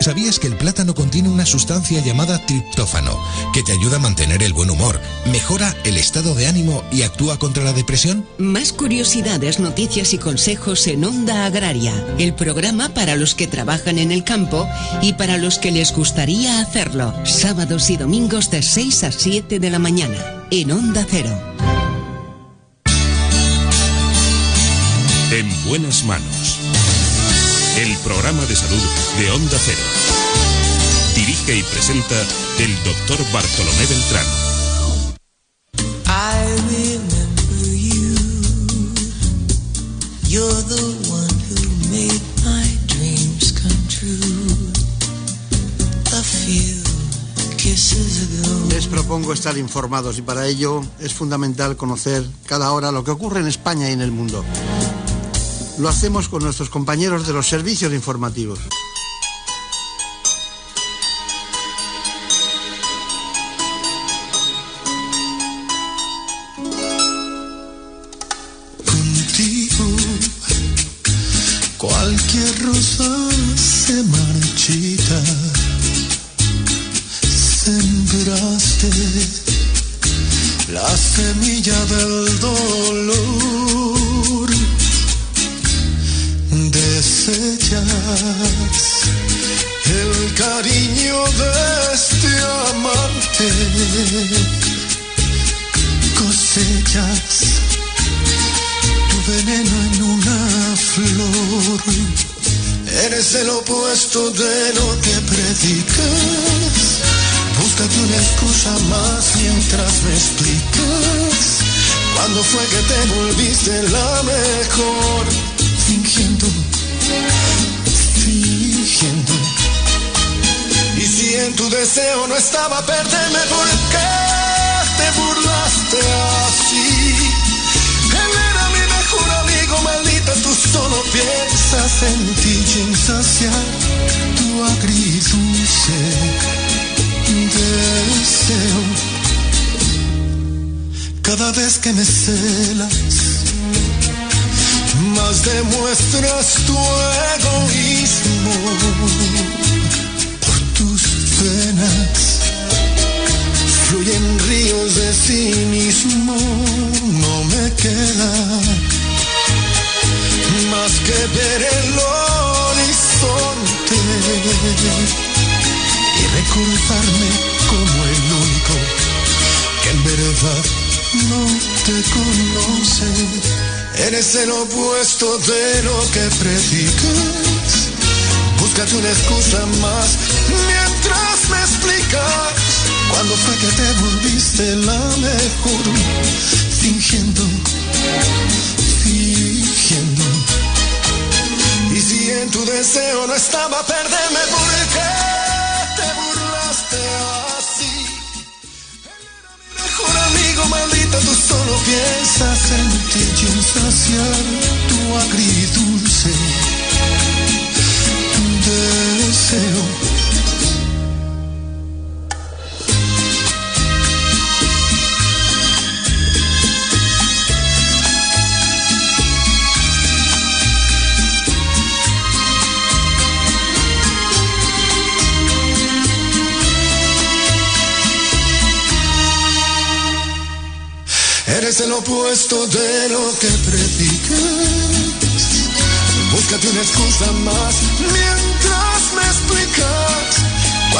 ¿Sabías que el plátano contiene una sustancia llamada triptófano que te ayuda a mantener el buen humor, mejora el estado de ánimo y actúa contra la depresión? Más curiosidades, noticias y consejos en Onda Agraria, el programa para los que trabajan en el campo y para los que les gustaría hacerlo. Sábados y domingos de 6 a 7 de la mañana, en Onda Cero. En buenas manos. El programa de salud de Onda Cero. Dirige y presenta el doctor Bartolomé Beltrán. I remember you. You're the one who made my dreams come true. A few kisses ago. Les propongo estar informados y para ello es fundamental conocer cada hora lo que ocurre en España y en el mundo. Lo hacemos con nuestros compañeros de los servicios informativos.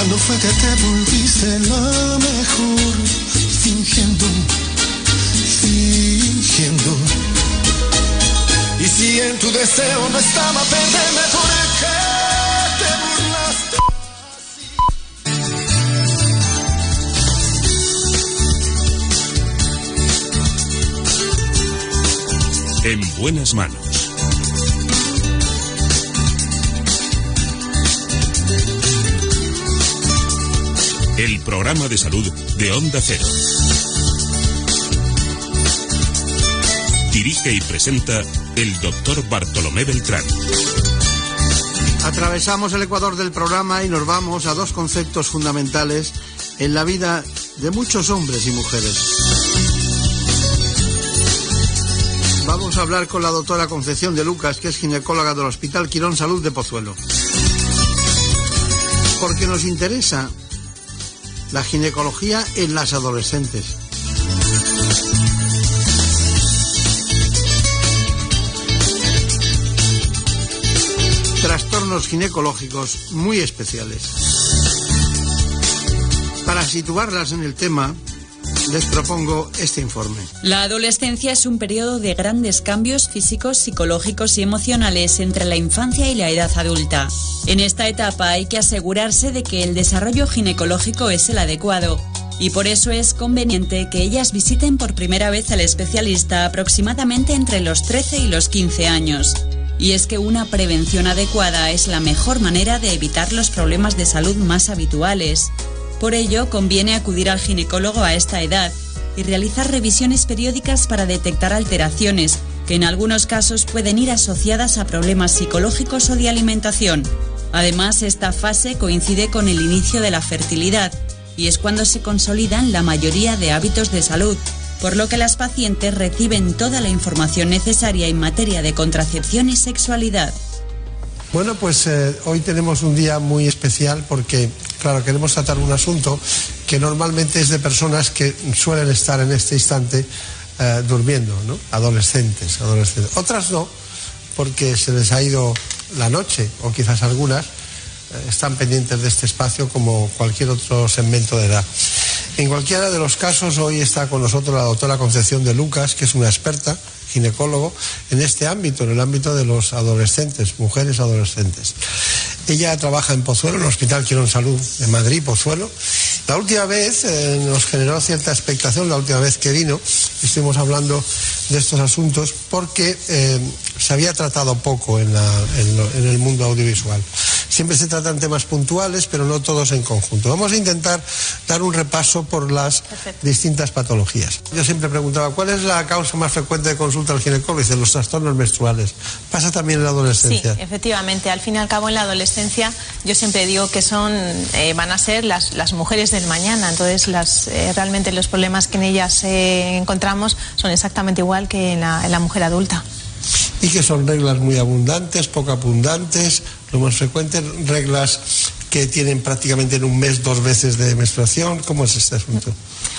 Cuando fue que te volviste la mejor? Fingiendo, fingiendo. Y si en tu deseo no estaba perderme, ¿por qué te burlaste? Así? En buenas manos El programa de salud de Onda Cero. Dirige y presenta el doctor Bartolomé Beltrán. Atravesamos el ecuador del programa y nos vamos a dos conceptos fundamentales en la vida de muchos hombres y mujeres. Vamos a hablar con la doctora Concepción de Lucas, que es ginecóloga del Hospital Quirón Salud de Pozuelo. Porque nos interesa la ginecología en las adolescentes. Trastornos ginecológicos muy especiales. Para situarlas en el tema, les propongo este informe. La adolescencia es un periodo de grandes cambios físicos, psicológicos y emocionales entre la infancia y la edad adulta. En esta etapa hay que asegurarse de que el desarrollo ginecológico es el adecuado y por eso es conveniente que ellas visiten por primera vez al especialista aproximadamente entre los 13 y los 15 años. Y es que una prevención adecuada es la mejor manera de evitar los problemas de salud más habituales. Por ello, conviene acudir al ginecólogo a esta edad y realizar revisiones periódicas para detectar alteraciones, que en algunos casos pueden ir asociadas a problemas psicológicos o de alimentación. Además, esta fase coincide con el inicio de la fertilidad y es cuando se consolidan la mayoría de hábitos de salud, por lo que las pacientes reciben toda la información necesaria en materia de contracepción y sexualidad. Bueno, pues eh, hoy tenemos un día muy especial porque, claro, queremos tratar un asunto que normalmente es de personas que suelen estar en este instante eh, durmiendo, ¿no? Adolescentes, adolescentes. Otras no, porque se les ha ido la noche, o quizás algunas eh, están pendientes de este espacio como cualquier otro segmento de edad. En cualquiera de los casos, hoy está con nosotros la doctora Concepción de Lucas, que es una experta ginecólogo en este ámbito, en el ámbito de los adolescentes, mujeres adolescentes. Ella trabaja en Pozuelo, en el Hospital Quirón Salud de Madrid, Pozuelo. La última vez eh, nos generó cierta expectación, la última vez que vino, estuvimos hablando de estos asuntos porque eh, se había tratado poco en, el mundo audiovisual. Siempre se tratan temas puntuales, pero no todos en conjunto. Vamos a intentar dar un repaso por las Perfecto. distintas patologías. Yo siempre preguntaba, ¿cuál es la causa más frecuente de consulta al ginecólogo? Y dice, los trastornos menstruales. ¿Pasa también en la Sí, adolescencia? efectivamente. Al fin y al cabo, en la adolescencia, yo siempre digo que son, eh, van a ser las, las mujeres del mañana. Entonces, las, eh, realmente los problemas que en ellas eh, encontramos son exactamente igual que en la, en la mujer adulta. Y que son reglas muy abundantes, poco abundantes, lo más frecuente, reglas que tienen prácticamente en un mes dos veces de menstruación. ¿Cómo es este asunto?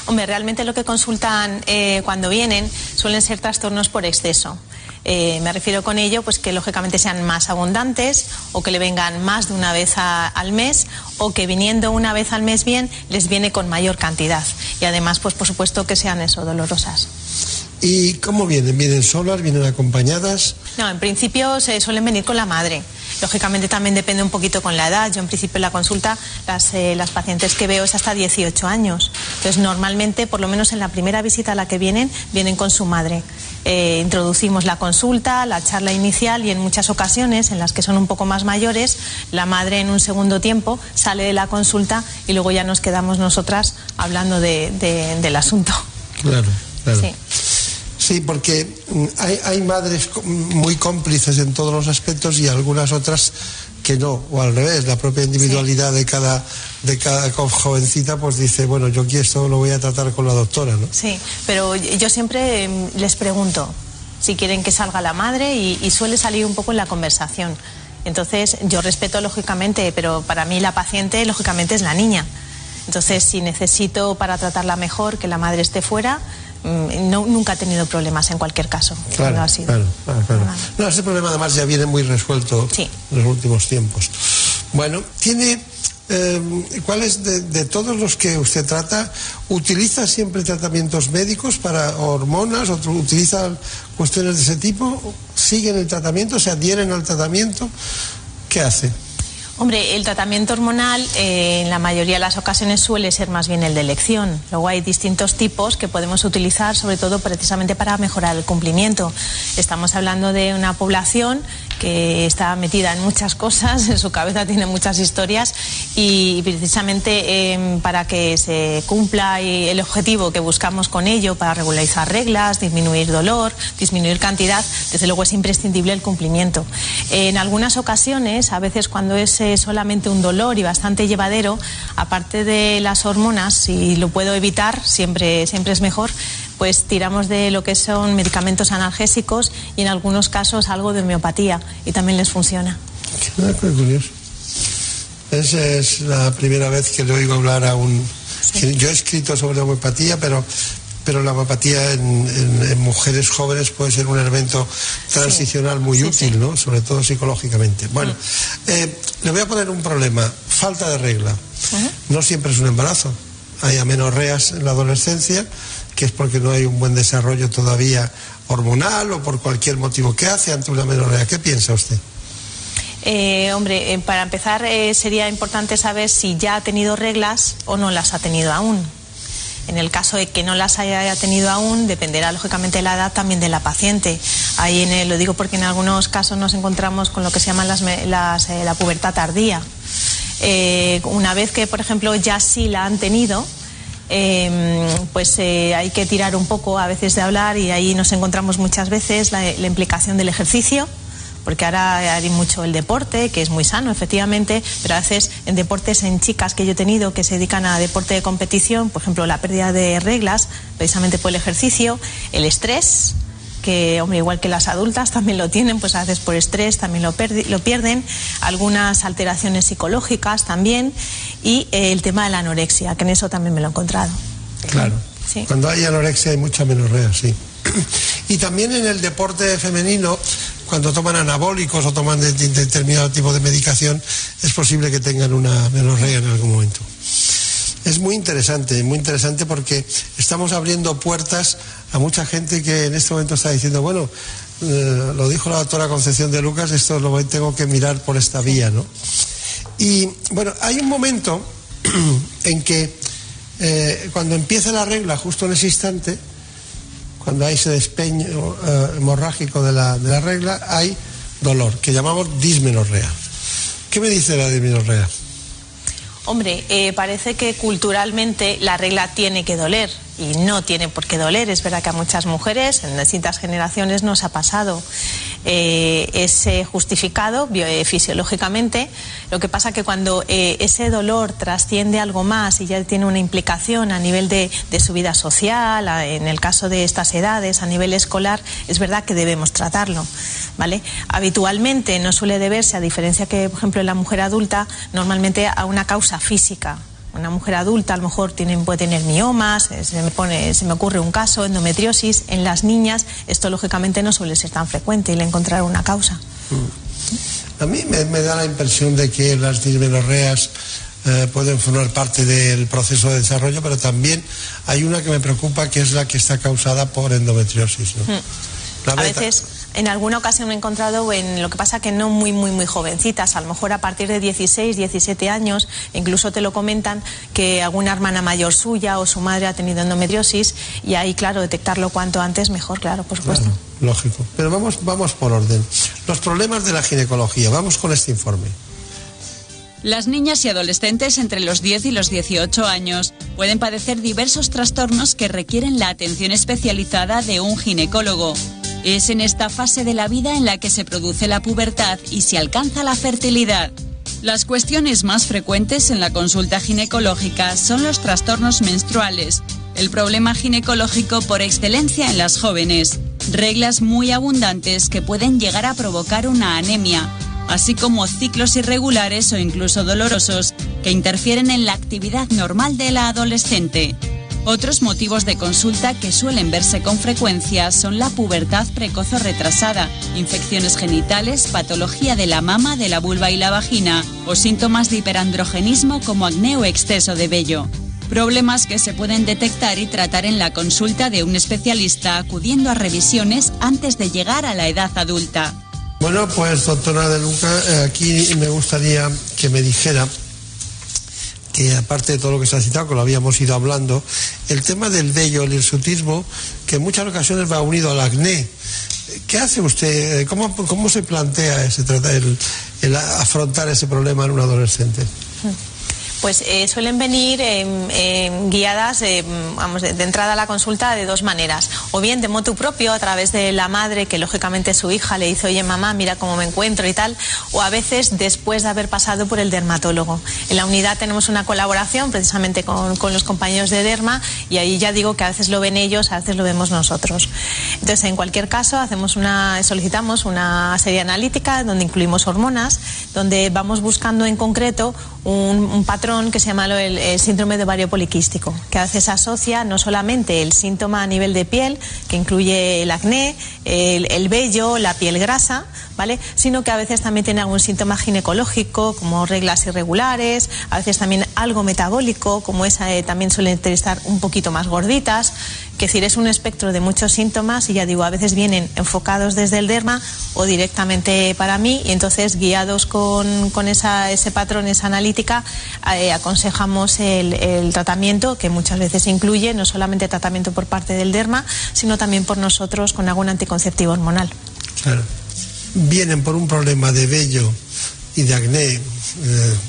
Hombre, realmente lo que consultan eh, cuando vienen suelen ser trastornos por exceso. Eh, me refiero con ello, pues que lógicamente sean más abundantes o que le vengan más de una vez a- al mes o que viniendo una vez al mes bien les viene con mayor cantidad y además, pues por supuesto que sean eso dolorosas. ¿Y cómo vienen? ¿Vienen solas? ¿Vienen acompañadas? No, en principio se suelen venir con la madre. Lógicamente también depende un poquito con la edad. Yo en principio en la consulta las, eh, las pacientes que veo es hasta 18 años. Entonces normalmente, por lo menos en la primera visita a la que vienen, vienen con su madre. Eh, introducimos la consulta, la charla inicial y en muchas ocasiones, en las que son un poco más mayores, la madre en un segundo tiempo sale de la consulta y luego ya nos quedamos nosotras hablando de- de- del asunto. Claro, claro. Sí. Sí, porque mm, hay, hay madres co- muy cómplices en todos los aspectos y algunas otras que no, o al revés, la propia individualidad de cada de cada jovencita pues dice, bueno, yo aquí esto lo voy a tratar con la doctora, ¿no? Sí, pero yo siempre em, les pregunto si quieren que salga la madre y, y suele salir un poco en la conversación. Entonces, yo respeto lógicamente, pero para mí la paciente lógicamente es la niña. Entonces, si necesito para tratarla mejor que la madre esté fuera, mm, no, nunca he tenido problemas en cualquier caso. cuando ha sido. claro, claro, claro. No, ese problema además ya viene muy resuelto en los últimos tiempos. Bueno, tiene, eh, ¿cuáles de, de todos los que usted trata, utiliza siempre tratamientos médicos para hormonas, o utiliza cuestiones de ese tipo? ¿Siguen el tratamiento? ¿Se adhieren al tratamiento? ¿Qué hace? Hombre, el tratamiento hormonal eh, en la mayoría de las ocasiones suele ser más bien el de elección. Luego hay distintos tipos que podemos utilizar, sobre todo precisamente para mejorar el cumplimiento. Estamos hablando de una población que está metida en muchas cosas, [LAUGHS] en su cabeza tiene muchas historias y precisamente eh, para que se cumpla el objetivo que buscamos con ello, para regularizar reglas, disminuir dolor, disminuir cantidad, desde luego es imprescindible el cumplimiento. En algunas ocasiones, a veces cuando es eh, solamente un dolor y bastante llevadero, aparte de las hormonas, si lo puedo evitar, siempre, siempre es mejor, pues tiramos de lo que son medicamentos analgésicos y en algunos casos algo de homeopatía y también les funciona. Ah, qué curioso. Esa es la primera vez que le oigo hablar a un... Yo he escrito sobre homeopatía, pero pero la homeopatía en, en- en mujeres jóvenes puede ser un elemento transicional muy útil, ¿no? Sobre todo psicológicamente. Bueno, eh, le voy a poner un problema. Falta de regla. No siempre es un embarazo. Hay amenorreas en la adolescencia, que es porque no hay un buen desarrollo todavía hormonal o por cualquier motivo. ¿Qué hace ante una amenorrea? ¿Qué piensa usted? Eh, hombre, eh, para empezar eh, sería importante saber si ya ha tenido reglas o no las ha tenido aún. En el caso de que no las haya tenido aún, dependerá lógicamente de la edad también de la paciente. Ahí en lo digo porque en algunos casos nos encontramos con lo que se llama eh, la pubertad tardía. Eh, una vez que, por ejemplo, ya sí la han tenido, eh, pues eh, hay que tirar un poco a veces de hablar y ahí nos encontramos muchas veces la implicación del ejercicio porque ahora hay mucho el deporte, que es muy sano, efectivamente, pero a veces en deportes en chicas que yo he tenido que se dedican a deporte de competición, por ejemplo, la pérdida de reglas, precisamente por el ejercicio, el estrés, que, hombre, igual que las adultas también lo tienen, pues a veces por estrés también lo, lo pierden, algunas alteraciones psicológicas también, y eh, el tema de la anorexia, que en eso también me lo he encontrado. Claro. Sí. Cuando hay anorexia hay mucha menorrea, sí. Y también en el deporte femenino, cuando toman anabólicos o toman de- de- determinado tipo de medicación, es posible que tengan una menorrea en algún momento. Es muy interesante, muy interesante porque estamos abriendo puertas a mucha gente que en este momento está diciendo, bueno, eh, lo dijo la doctora Concepción de Lucas, esto lo tengo que mirar por esta vía, ¿no? Y bueno, hay un momento [CLEARS THROAT] en que eh, cuando empieza la regla, justo en ese instante, cuando hay ese despeño eh, hemorrágico de la, de la regla, hay dolor, que llamamos dismenorrea. ¿Qué me dice la dismenorrea? Hombre, eh, parece que culturalmente la regla tiene que doler y no tiene por qué doler. Es verdad que a muchas mujeres en distintas generaciones nos ha pasado. Eh, es eh, justificado fisiológicamente. Lo que pasa que cuando eh, ese dolor trasciende algo más y ya tiene una implicación a nivel de, de su vida social, en el caso de estas edades, a nivel escolar, es verdad que debemos tratarlo. ¿vale? Habitualmente no suele deberse, a diferencia que, por ejemplo, en la mujer adulta, normalmente a una causa física. Una mujer adulta a lo mejor tiene, puede tener miomas, eh, se me, pone, se me ocurre un caso, endometriosis. En las niñas esto lógicamente no suele ser tan frecuente y le encontrar una causa. A mí me, me da la impresión de que las dismenorreas eh, pueden formar parte del proceso de desarrollo, pero también hay una que me preocupa, que es la que está causada por endometriosis. ¿no? La A veces, en alguna ocasión me he encontrado en lo que pasa que no muy, muy, muy jovencitas, a lo mejor a partir de 16, 17 años, incluso te lo comentan que alguna hermana mayor suya o su madre ha tenido endometriosis y ahí, claro, detectarlo cuanto antes mejor, claro, por supuesto. Lógico. Pero vamos, vamos por orden. Los problemas de la ginecología. Vamos con este informe. Las niñas y adolescentes entre los 10 y los 18 años pueden padecer diversos trastornos que requieren la atención especializada de un ginecólogo. Es en esta fase de la vida en la que se produce la pubertad y se alcanza la fertilidad. Las cuestiones más frecuentes en la consulta ginecológica son los trastornos menstruales, el problema ginecológico por excelencia en las jóvenes, reglas muy abundantes que pueden llegar a provocar una anemia, así como ciclos irregulares o incluso dolorosos que interfieren en la actividad normal de la adolescente. Otros motivos de consulta que suelen verse con frecuencia son la pubertad precoz o retrasada, infecciones genitales, patología de la mama, de la vulva y la vagina o síntomas de hiperandrogenismo como acné o exceso de vello. Problemas que se pueden detectar y tratar en la consulta de un especialista acudiendo a revisiones antes de llegar a la edad adulta. Bueno, pues doctora De Luca, eh, aquí me gustaría que me dijera que aparte de todo lo que se ha citado, que lo habíamos ido hablando, el tema del vello, el hirsutismo, que en muchas ocasiones va unido al acné. ¿Qué hace usted? ¿Cómo, cómo se plantea ese, el, el afrontar ese problema en un adolescente? Pues eh, suelen venir eh, eh, guiadas, eh, vamos, de, de entrada a la consulta de dos maneras. O bien de motu propio, a través de la madre, que lógicamente su hija le dice, oye mamá, mira cómo me encuentro y tal. O a veces después de haber pasado por el dermatólogo. En la unidad tenemos una colaboración precisamente con, con los compañeros de derma y ahí ya digo que a veces lo ven ellos, a veces lo vemos nosotros. Entonces, en cualquier caso, hacemos una, solicitamos una serie analítica donde incluimos hormonas, donde vamos buscando en concreto un, patrón que se llama el, el síndrome de ovario poliquístico, que a veces asocia no solamente el síntoma a nivel de piel, que incluye el acné, el, el vello, la piel grasa, ¿vale? Sino que a veces también tiene algún síntoma ginecológico, como reglas irregulares, a veces también algo metabólico, como esa también suelen estar un poquito más gorditas. Que decir, es un espectro de muchos síntomas y ya digo, a veces vienen enfocados desde el derma o directamente para mí y entonces guiados con, con esa, ese patrón, esa analítica, eh, aconsejamos el, tratamiento que muchas veces incluye no solamente tratamiento por parte del derma, sino también por nosotros con algún anticonceptivo hormonal. Claro. Vienen por un problema de vello y de acné eh,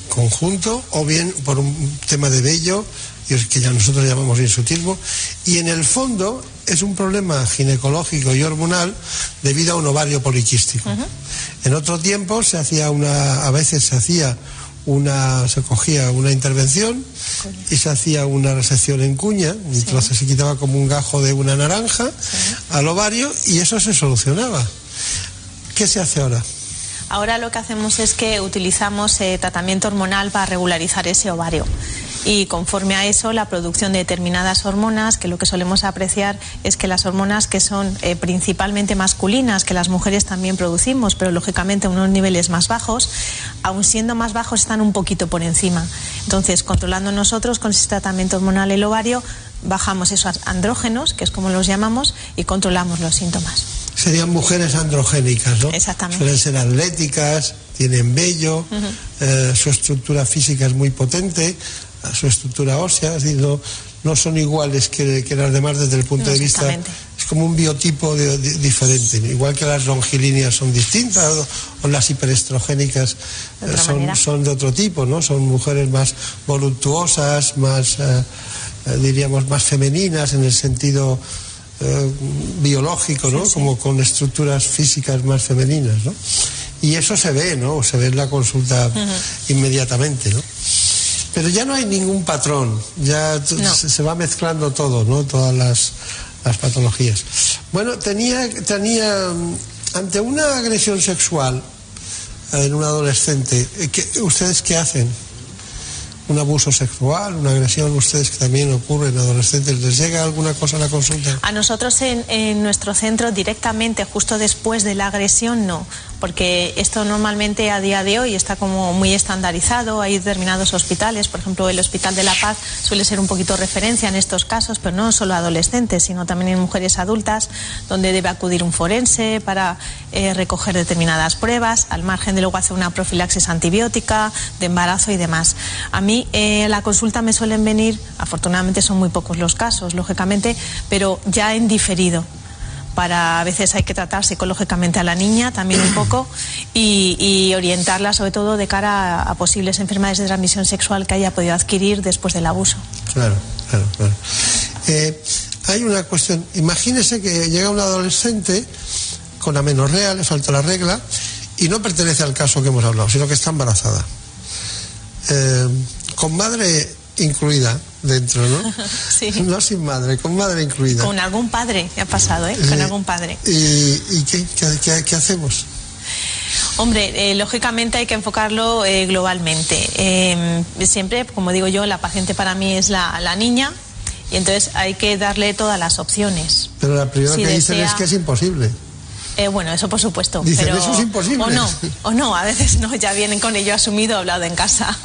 conjunto o bien por un tema de vello que ya nosotros llamamos insutismo y en el fondo es un problema ginecológico y hormonal debido a un ovario poliquístico. En otro tiempo se hacía una, a veces se hacía una, se cogía una intervención y se hacía una resección en cuña, entonces se quitaba como un gajo de una naranja al ovario y eso se solucionaba. ¿Qué se hace ahora? Ahora lo que hacemos es que utilizamos eh, tratamiento hormonal para regularizar ese ovario. Y conforme a eso, la producción de determinadas hormonas, que lo que solemos apreciar es que las hormonas que son eh, principalmente masculinas, que las mujeres también producimos, pero lógicamente a unos niveles más bajos, aun siendo más bajos, están un poquito por encima. Entonces, controlando nosotros con ese tratamiento hormonal el ovario, bajamos esos andrógenos, que es como los llamamos, y controlamos los síntomas. Serían mujeres androgénicas, ¿no? Exactamente. Suelen ser atléticas, tienen vello, eh, su estructura física es muy potente, su estructura ósea, es decir, no, no son iguales que, que las demás desde el punto No, de vista. Es como un biotipo de- de- diferente, igual que las longilíneas son distintas o, o las hiperestrogénicas De eh, son, son de otro tipo, ¿no? Son mujeres más voluptuosas, más, eh, eh, diríamos, más femeninas en el sentido eh, biológico, ¿no? Como con estructuras físicas más femeninas, ¿no? Y eso se ve, ¿no? Se ve en la consulta inmediatamente, ¿no? Pero ya no hay ningún patrón, ya se, va mezclando todo, ¿no? Todas las, las patologías. Bueno, tenía, tenía, mm, ante una agresión sexual en un adolescente, eh, ¿qué- ¿ustedes qué hacen? un abuso sexual, una agresión, ustedes que también ocurre en adolescentes, ¿les llega alguna cosa a la consulta? A nosotros en, en nuestro centro directamente, justo después de la agresión, no, porque esto normalmente a día de hoy está como muy estandarizado. Hay determinados hospitales, por ejemplo, el Hospital de la Paz suele ser un poquito referencia en estos casos, pero no solo adolescentes, sino también en mujeres adultas, donde debe acudir un forense para eh, recoger determinadas pruebas, al margen de luego hacer una profilaxis antibiótica, de embarazo y demás. A mí eh, la consulta me suelen venir, afortunadamente son muy pocos los casos, lógicamente, pero ya en diferido para a veces hay que tratar psicológicamente a la niña también un poco y, orientarla sobre todo de cara a, a posibles enfermedades de transmisión sexual que haya podido adquirir después del abuso. Claro, claro, claro. Eh, hay una cuestión, imagínese que llega un adolescente con amenorrea, le falta la regla, y no pertenece al caso que hemos hablado, sino que está embarazada. Eh, con madre incluida dentro, ¿no? [LAUGHS] Sí. No sin madre, con madre incluida. Con algún padre, ha pasado, ¿eh? Con Eh, algún padre. ¿Y, y qué, qué- qué- qué hacemos? Hombre, eh, lógicamente hay que enfocarlo eh, globalmente. Eh, siempre, como digo yo, la paciente para mí es la, la niña y entonces hay que darle todas las opciones. Pero la primera Si que dicen es que es imposible. Eh, bueno, eso por supuesto. Dicen, pero... "Eso es imposible". O no, o no, a veces no, ya vienen con ello asumido, hablado en casa.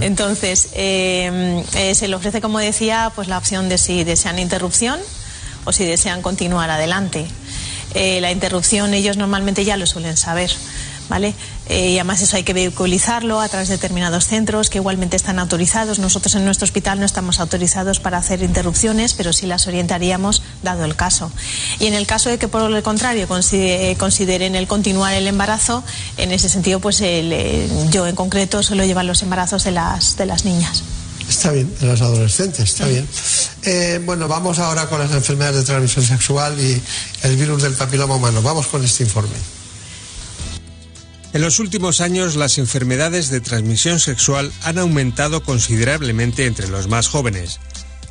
Entonces, eh, eh, se le ofrece, como decía, pues la opción de si desean interrupción o si desean continuar adelante. eh, la interrupción ellos normalmente ya lo suelen saber. ¿Vale? Eh, y además eso hay que vehiculizarlo a través de determinados centros que igualmente están autorizados. Nosotros en nuestro hospital no estamos autorizados para hacer interrupciones, pero sí las orientaríamos dado el caso. Y en el caso de que por el contrario consi- consideren el continuar el embarazo, en ese sentido pues el, eh, yo en concreto suelo llevar los embarazos de las, de las niñas. Está bien, de los adolescentes, está bien. Eh, bueno, vamos ahora con las enfermedades de transmisión sexual y el virus del papiloma humano. Vamos con este informe. En los últimos años, las enfermedades de transmisión sexual han aumentado considerablemente entre los más jóvenes.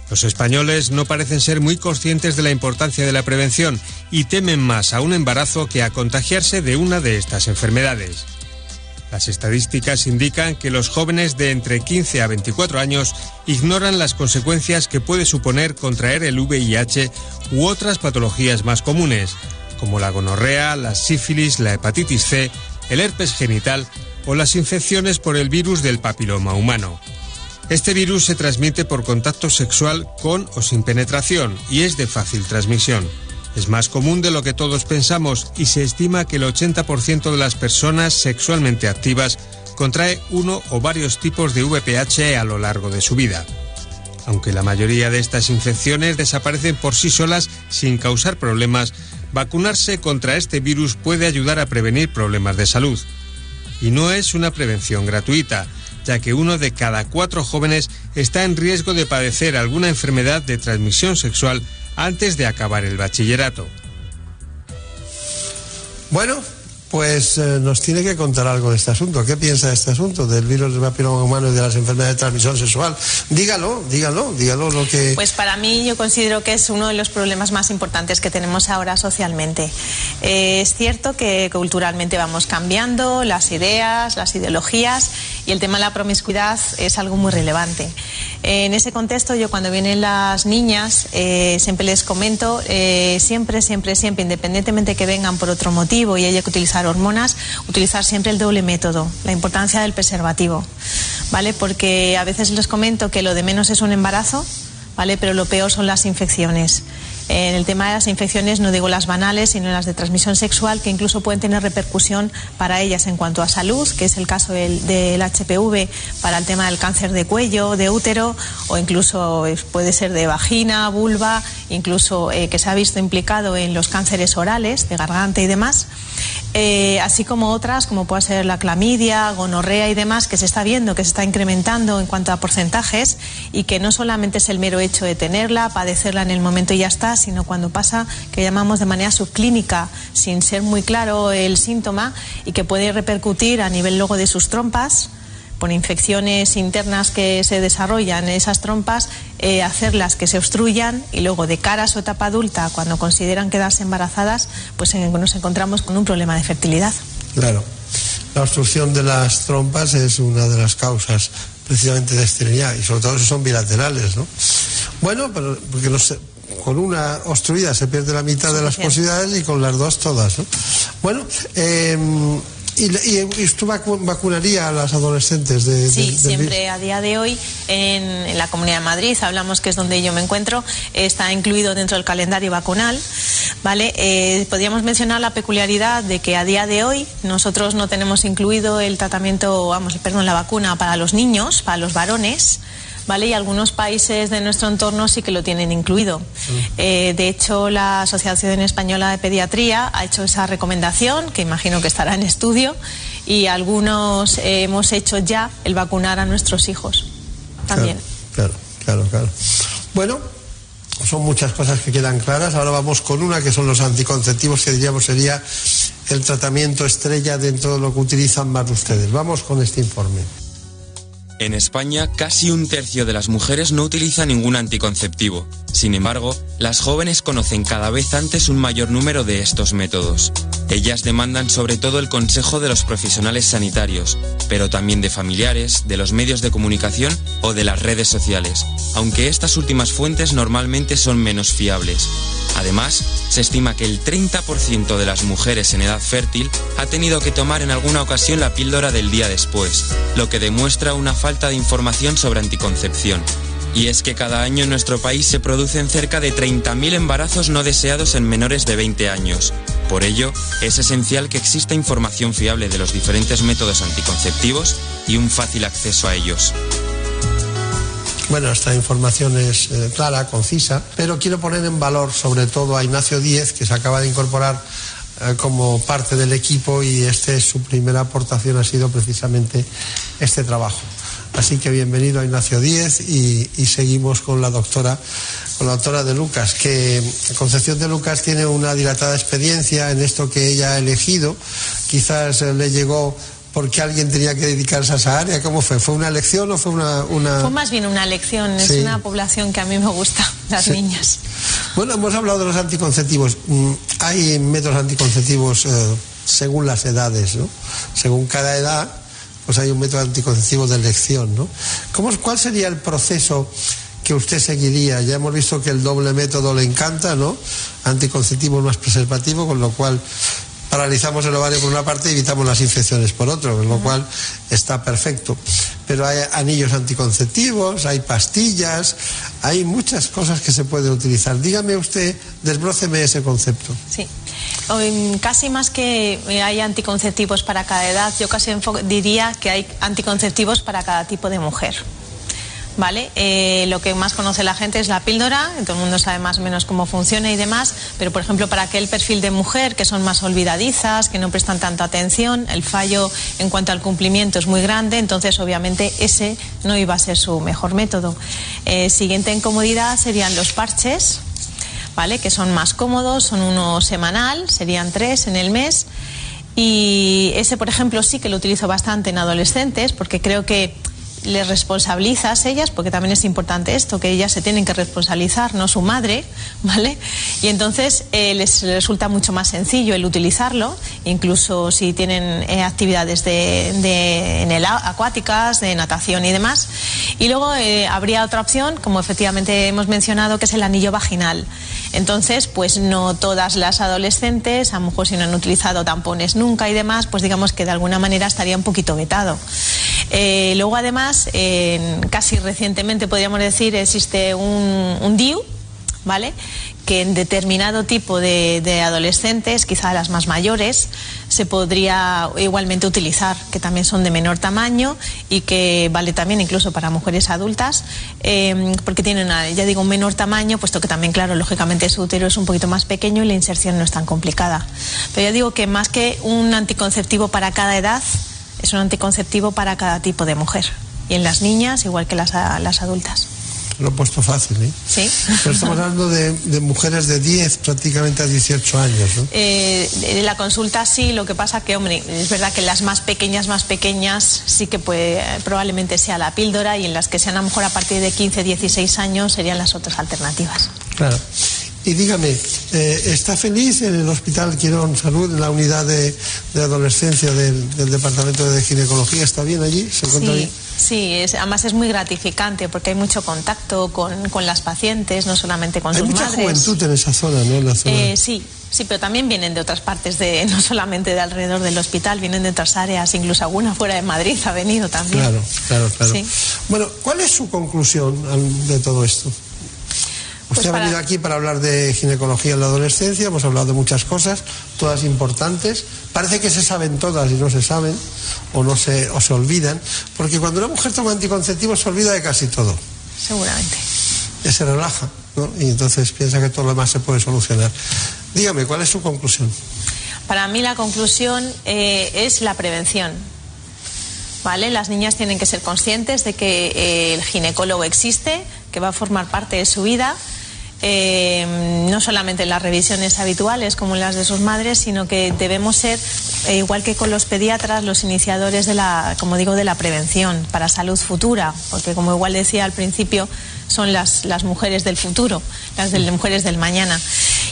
Los españoles no parecen ser muy conscientes de la importancia de la prevención y temen más a un embarazo que a contagiarse de una de estas enfermedades. Las estadísticas indican que los jóvenes de entre 15 a 24 años ignoran las consecuencias que puede suponer contraer el VIH u otras patologías más comunes, como la gonorrea, la sífilis, la hepatitis C, el herpes genital o las infecciones por el virus del papiloma humano. Este virus se transmite por contacto sexual con o sin penetración y es de fácil transmisión. Es más común de lo que todos pensamos y se estima que el 80% de las personas sexualmente activas contrae uno o varios tipos de VPH a lo largo de su vida. Aunque la mayoría de estas infecciones desaparecen por sí solas sin causar problemas, vacunarse contra este virus puede ayudar a prevenir problemas de salud. Y no es una prevención gratuita, ya que uno de cada cuatro jóvenes está en riesgo de padecer alguna enfermedad de transmisión sexual antes de acabar el bachillerato. Bueno, pues eh, nos tiene que contar algo de este asunto. ¿Qué piensa de este asunto, del virus del papiloma humano y de las enfermedades de transmisión sexual? Dígalo, dígalo, dígalo lo que... Pues para mí yo considero que es uno de los problemas más importantes que tenemos ahora socialmente. Eh, es cierto que culturalmente vamos cambiando las ideas, las ideologías y el tema de la promiscuidad es algo muy relevante. Eh, en ese contexto yo cuando vienen las niñas eh, siempre les comento, eh, siempre, siempre, siempre, independientemente que vengan por otro motivo y haya que utilizar hormonas, utilizar siempre el doble método, la importancia del preservativo, ¿vale? Porque a veces les comento que lo de menos es un embarazo, ¿vale? Pero lo peor son las infecciones. En el tema de las infecciones no digo las banales, sino las de transmisión sexual, que incluso pueden tener repercusión para ellas en cuanto a salud, que es el caso del, HPV para el tema del cáncer de cuello, de útero, o incluso eh, puede ser de vagina, vulva, incluso eh, que se ha visto implicado en los cánceres orales, de garganta y demás. Eh, así como otras, como puede ser la clamidia, gonorrea y demás, que se está viendo que se está incrementando en cuanto a porcentajes y que no solamente es el mero hecho de tenerla, padecerla en el momento y ya está, sino cuando pasa, que llamamos de manera subclínica, sin ser muy claro el síntoma y que puede repercutir a nivel luego de sus trompas por infecciones internas que se desarrollan en esas trompas, eh, hacerlas que se obstruyan y luego de cara a su etapa adulta, cuando consideran quedarse embarazadas, pues eh, nos encontramos con un problema de fertilidad. Claro. La obstrucción de las trompas es una de las causas precisamente de esterilidad y sobre todo si son bilaterales, ¿no? Bueno, pero porque con una obstruida se pierde la mitad de las posibilidades y con las dos todas, ¿no? Bueno, eh, y, y, y usted vacu- vacunaría a las adolescentes de, Sí, del- del siempre a día de hoy en, en la Comunidad de Madrid, hablamos que es donde yo me encuentro, está incluido dentro del calendario vacunal. ¿vale? Eh, podríamos mencionar la peculiaridad de que a día de hoy nosotros no tenemos incluido el tratamiento, vamos, perdón, la vacuna para los niños, para los varones. ¿Vale? Y algunos países de nuestro entorno sí que lo tienen incluido. Eh, de hecho, la Asociación Española de Pediatría ha hecho esa recomendación, que imagino que estará en estudio, y algunos eh, hemos hecho ya el vacunar a nuestros hijos también. Claro, claro, claro. Bueno, son muchas cosas que quedan claras. Ahora vamos con una que son los anticonceptivos, que diríamos sería el tratamiento estrella dentro de lo que utilizan más ustedes. Vamos con este informe. En España, casi un tercio de las mujeres no utiliza ningún anticonceptivo. Sin embargo, las jóvenes conocen cada vez antes un mayor número de estos métodos. Ellas demandan sobre todo el consejo de los profesionales sanitarios, pero también de familiares, de los medios de comunicación o de las redes sociales, aunque estas últimas fuentes normalmente son menos fiables. Además, se estima que el 30% de las mujeres en edad fértil ha tenido que tomar en alguna ocasión la píldora del día después, lo que demuestra una falta de información sobre anticoncepción. Y es que cada año en nuestro país se producen cerca de 30.000 embarazos no deseados en menores de 20 años. Por ello, es esencial que exista información fiable de los diferentes métodos anticonceptivos y un fácil acceso a ellos. Bueno, esta información es eh, clara, concisa, pero quiero poner en valor sobre todo a Ignacio Díez, que se acaba de incorporar eh, como parte del equipo y este su primera aportación ha sido precisamente este trabajo. Así que bienvenido a Ignacio Díez y, y seguimos con la doctora con la doctora de Lucas, que Concepción de Lucas tiene una dilatada experiencia en esto que ella ha elegido. Quizás eh, le llegó porque alguien tenía que dedicarse a esa área. ¿Cómo fue? ¿Fue una elección o fue una...? una... Fue más bien una elección, es una población que a mí me gusta, las Sí. niñas. Bueno, hemos hablado de los anticonceptivos. Mm, Hay métodos anticonceptivos eh, según las edades, ¿no? Según cada edad, pues hay un método anticonceptivo de elección, ¿no? ¿Cómo, ¿Cuál sería el proceso que usted seguiría? Ya hemos visto que el doble método le encanta, ¿no? Anticonceptivo más preservativo, con lo cual paralizamos el ovario por una parte y evitamos las infecciones por otro, con lo cual está perfecto. Pero hay anillos anticonceptivos, hay pastillas, hay muchas cosas que se pueden utilizar. Dígame usted, desbróceme ese concepto. Sí. Casi más que eh, hay anticonceptivos para cada edad, yo casi diría que hay anticonceptivos para cada tipo de mujer. ¿Vale? Eh, lo que más conoce la gente es la píldora, todo el mundo sabe más o menos cómo funciona y demás, pero por ejemplo para aquel perfil de mujer que son más olvidadizas, que no prestan tanta atención, el fallo en cuanto al cumplimiento es muy grande, entonces obviamente ese no iba a ser su mejor método. Eh, siguiente en comodidad serían los parches, ¿vale? Que son más cómodos, son uno semanal, serían tres en el mes. Y ese, por ejemplo, sí que lo utilizo bastante en adolescentes porque creo que les responsabilizas ellas, porque también es importante esto, que ellas se tienen que responsabilizar, no su madre, [LAUGHS] ¿vale? Y entonces eh, les resulta mucho más sencillo el utilizarlo, incluso si tienen eh, actividades de, de- en el acuáticas, de natación y demás. Y luego eh, habría otra opción, como efectivamente hemos mencionado, que es el anillo vaginal. Entonces, pues no todas las adolescentes, a lo mejor si no han utilizado tampones nunca y demás, pues digamos que de alguna manera estaría un poquito vetado. Eh, luego, además, casi recientemente podríamos decir, existe un, DIU, ¿vale? Que en determinado tipo de, adolescentes, quizá las más mayores, se podría igualmente utilizar, que también son de menor tamaño y que vale también incluso para mujeres adultas, eh, porque tienen, una- ya digo, un menor tamaño, puesto que también, claro, lógicamente su útero es un poquito más pequeño y la inserción no es tan complicada. Pero ya digo que más que un anticonceptivo para cada edad, es un anticonceptivo para cada tipo de mujer. Y en las niñas, igual que las, las adultas. Lo he puesto fácil, ¿eh? ¿Sí? Pero estamos hablando de, de mujeres de 10 prácticamente a 18 años, ¿no? Eh, en la consulta sí, lo que pasa que, hombre, es verdad que en las más pequeñas, más pequeñas, sí que puede, probablemente sea la píldora y en las que sean a lo mejor a partir de 15, 16 años serían las otras alternativas. Claro. Y dígame, eh, ¿está feliz en el Hospital Quirón Salud, en la unidad de, de adolescencia del, del Departamento de Ginecología? ¿Está bien allí? ¿Se encuentra Sí, bien? sí es, además es muy gratificante porque hay mucho contacto con, con las pacientes, no solamente con Hay sus mucha madres. juventud en esa zona, ¿no? En la zona. Eh, sí, sí, pero también vienen de otras partes, de, [LAUGHS] no solamente de alrededor del hospital, vienen de otras áreas, incluso alguna fuera de Madrid ha venido también. Claro, claro, claro. Sí. Bueno, ¿cuál es su conclusión de todo esto? Usted Pues ha para- venido aquí para hablar de ginecología en la adolescencia, hemos hablado de muchas cosas, todas importantes. Parece que se saben todas y no se saben, o no se, o se olvidan, porque cuando una mujer toma anticonceptivos se olvida de casi todo. Seguramente. Ya se relaja, ¿no? Y entonces piensa que todo lo demás se puede solucionar. Dígame, ¿cuál es su conclusión? Para mí la conclusión eh, es la prevención. ¿Vale? Las niñas tienen que ser conscientes de que eh, el ginecólogo existe, que va a formar parte de su vida, eh, no solamente en las revisiones habituales como las de sus madres, sino que debemos ser, eh, igual que con los pediatras, los iniciadores de la, como digo, de la prevención para salud futura, porque como igual decía al principio, son las, las mujeres del futuro, las de, mujeres del mañana.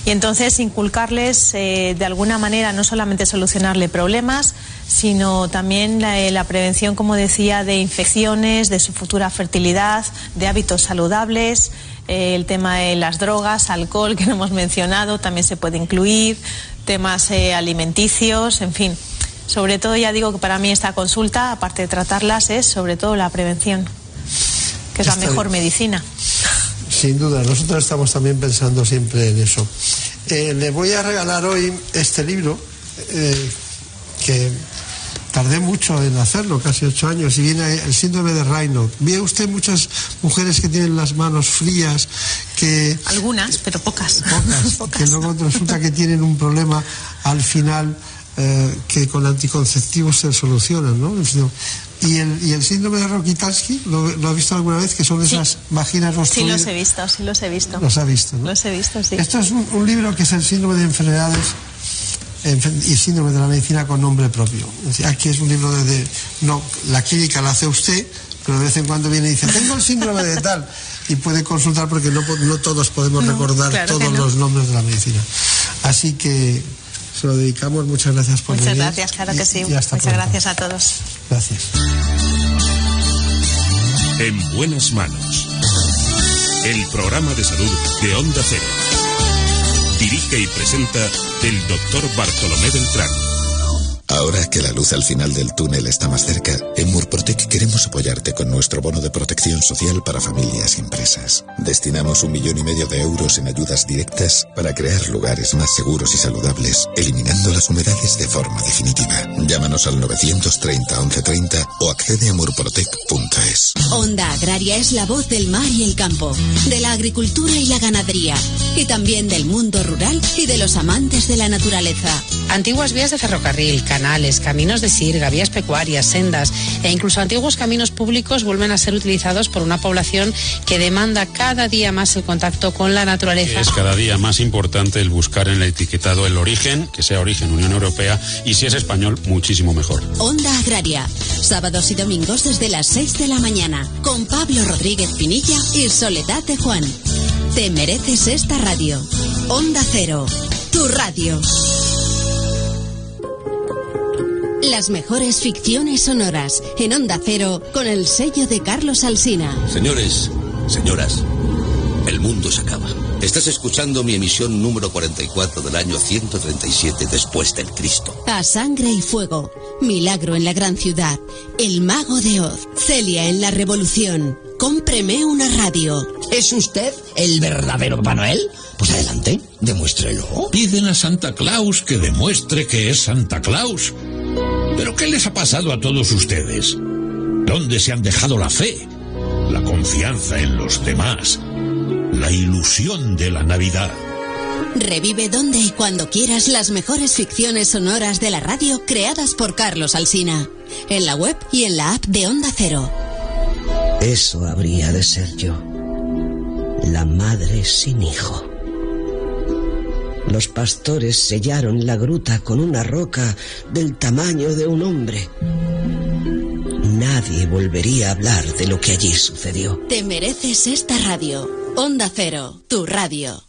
Y entonces inculcarles eh, de alguna manera no solamente solucionarle problemas, sino también la, prevención, como decía, de infecciones, de su futura fertilidad, de hábitos saludables, el tema de las drogas, alcohol, [LAUGHS] que no hemos mencionado, también se puede incluir, temas eh, alimenticios, en fin. Sobre todo, ya digo que para mí esta consulta, aparte de tratarlas, es sobre todo la prevención, que es la mejor bien. medicina. Sin duda, nosotros estamos también pensando siempre en eso. eh, le voy a regalar hoy este libro eh, que tardé mucho en hacerlo, casi ocho años, y viene el síndrome de Raynaud. Ve usted muchas mujeres que tienen las manos frías, que... Algunas, pero pocas. [LAUGHS] [LAUGHS] Pocas, que luego resulta que tienen un problema al final eh, que con anticonceptivos se solucionan, ¿no? Y el, y el síndrome de Rokitansky, ¿lo, lo ha visto alguna vez? Que son esas vaginas Sí obstruidas. los he visto, sí los he visto. Los ha visto, ¿no? Los he visto, sí. Esto es un, un libro que es el síndrome de enfermedades enfer- y síndrome de la medicina con nombre propio. Es decir, Aquí es un libro de, de- no, la clínica la hace usted, pero de vez en cuando viene y dice, tengo el síndrome de tal, y puede consultar porque no, no todos podemos No, recordar claro todos no. los nombres de la medicina. Así que se lo dedicamos, muchas gracias por Muchas venir. gracias, claro que sí. y hasta Muchas pronto. gracias a todos. Gracias. En buenas manos. El programa de salud de Onda Cero. Dirige y presenta el doctor Bartolomé Beltrán. Ahora que la luz al final del túnel está más cerca, en Murprotec queremos apoyarte con nuestro bono de protección social para familias y empresas. Destinamos un millón y medio de euros en ayudas directas para crear lugares más seguros y saludables, eliminando las humedades de forma definitiva. Llámanos al 930 1130 o accede a murprotec.es. Onda Agraria es la voz del mar y el campo, de la agricultura y la ganadería, y también del mundo rural y de los amantes de la naturaleza. Antiguas vías de ferrocarril, canales, caminos de sirga, vías pecuarias, sendas e incluso antiguos caminos públicos vuelven a ser utilizados por una población que demanda cada día más el contacto con la naturaleza. Es cada día más importante el buscar en el etiquetado el origen, que sea origen Unión Europea, y si es español, muchísimo mejor. Onda Agraria, sábados y domingos desde las 6 de la mañana, con Pablo Rodríguez Pinilla y Soledad de Juan. Te mereces esta radio. Onda Cero, tu radio. Las mejores ficciones sonoras en Onda Cero con el sello de Carlos Alsina. Señores, señoras, el mundo se acaba. Estás escuchando mi emisión número 44 del año 137 después del Cristo. A sangre y fuego, Milagro en la gran ciudad, El mago de Oz, Celia en la revolución. Cómpreme una radio. ¿Es usted el verdadero Papá Noel? Pues adelante, demuéstrelo. Piden a Santa Claus que demuestre que es Santa Claus. ¿Pero qué les ha pasado a todos ustedes? ¿Dónde se han dejado la fe? La confianza en los demás. La ilusión de la Navidad. Revive donde y cuando quieras las mejores ficciones sonoras de la radio creadas por Carlos Alsina. En la web y en la app de Onda Cero. Eso habría de ser yo. La madre sin hijo. Los pastores sellaron la gruta con una roca del tamaño de un hombre. Nadie volvería a hablar de lo que allí sucedió. Te mereces esta radio. Onda Cero, tu radio.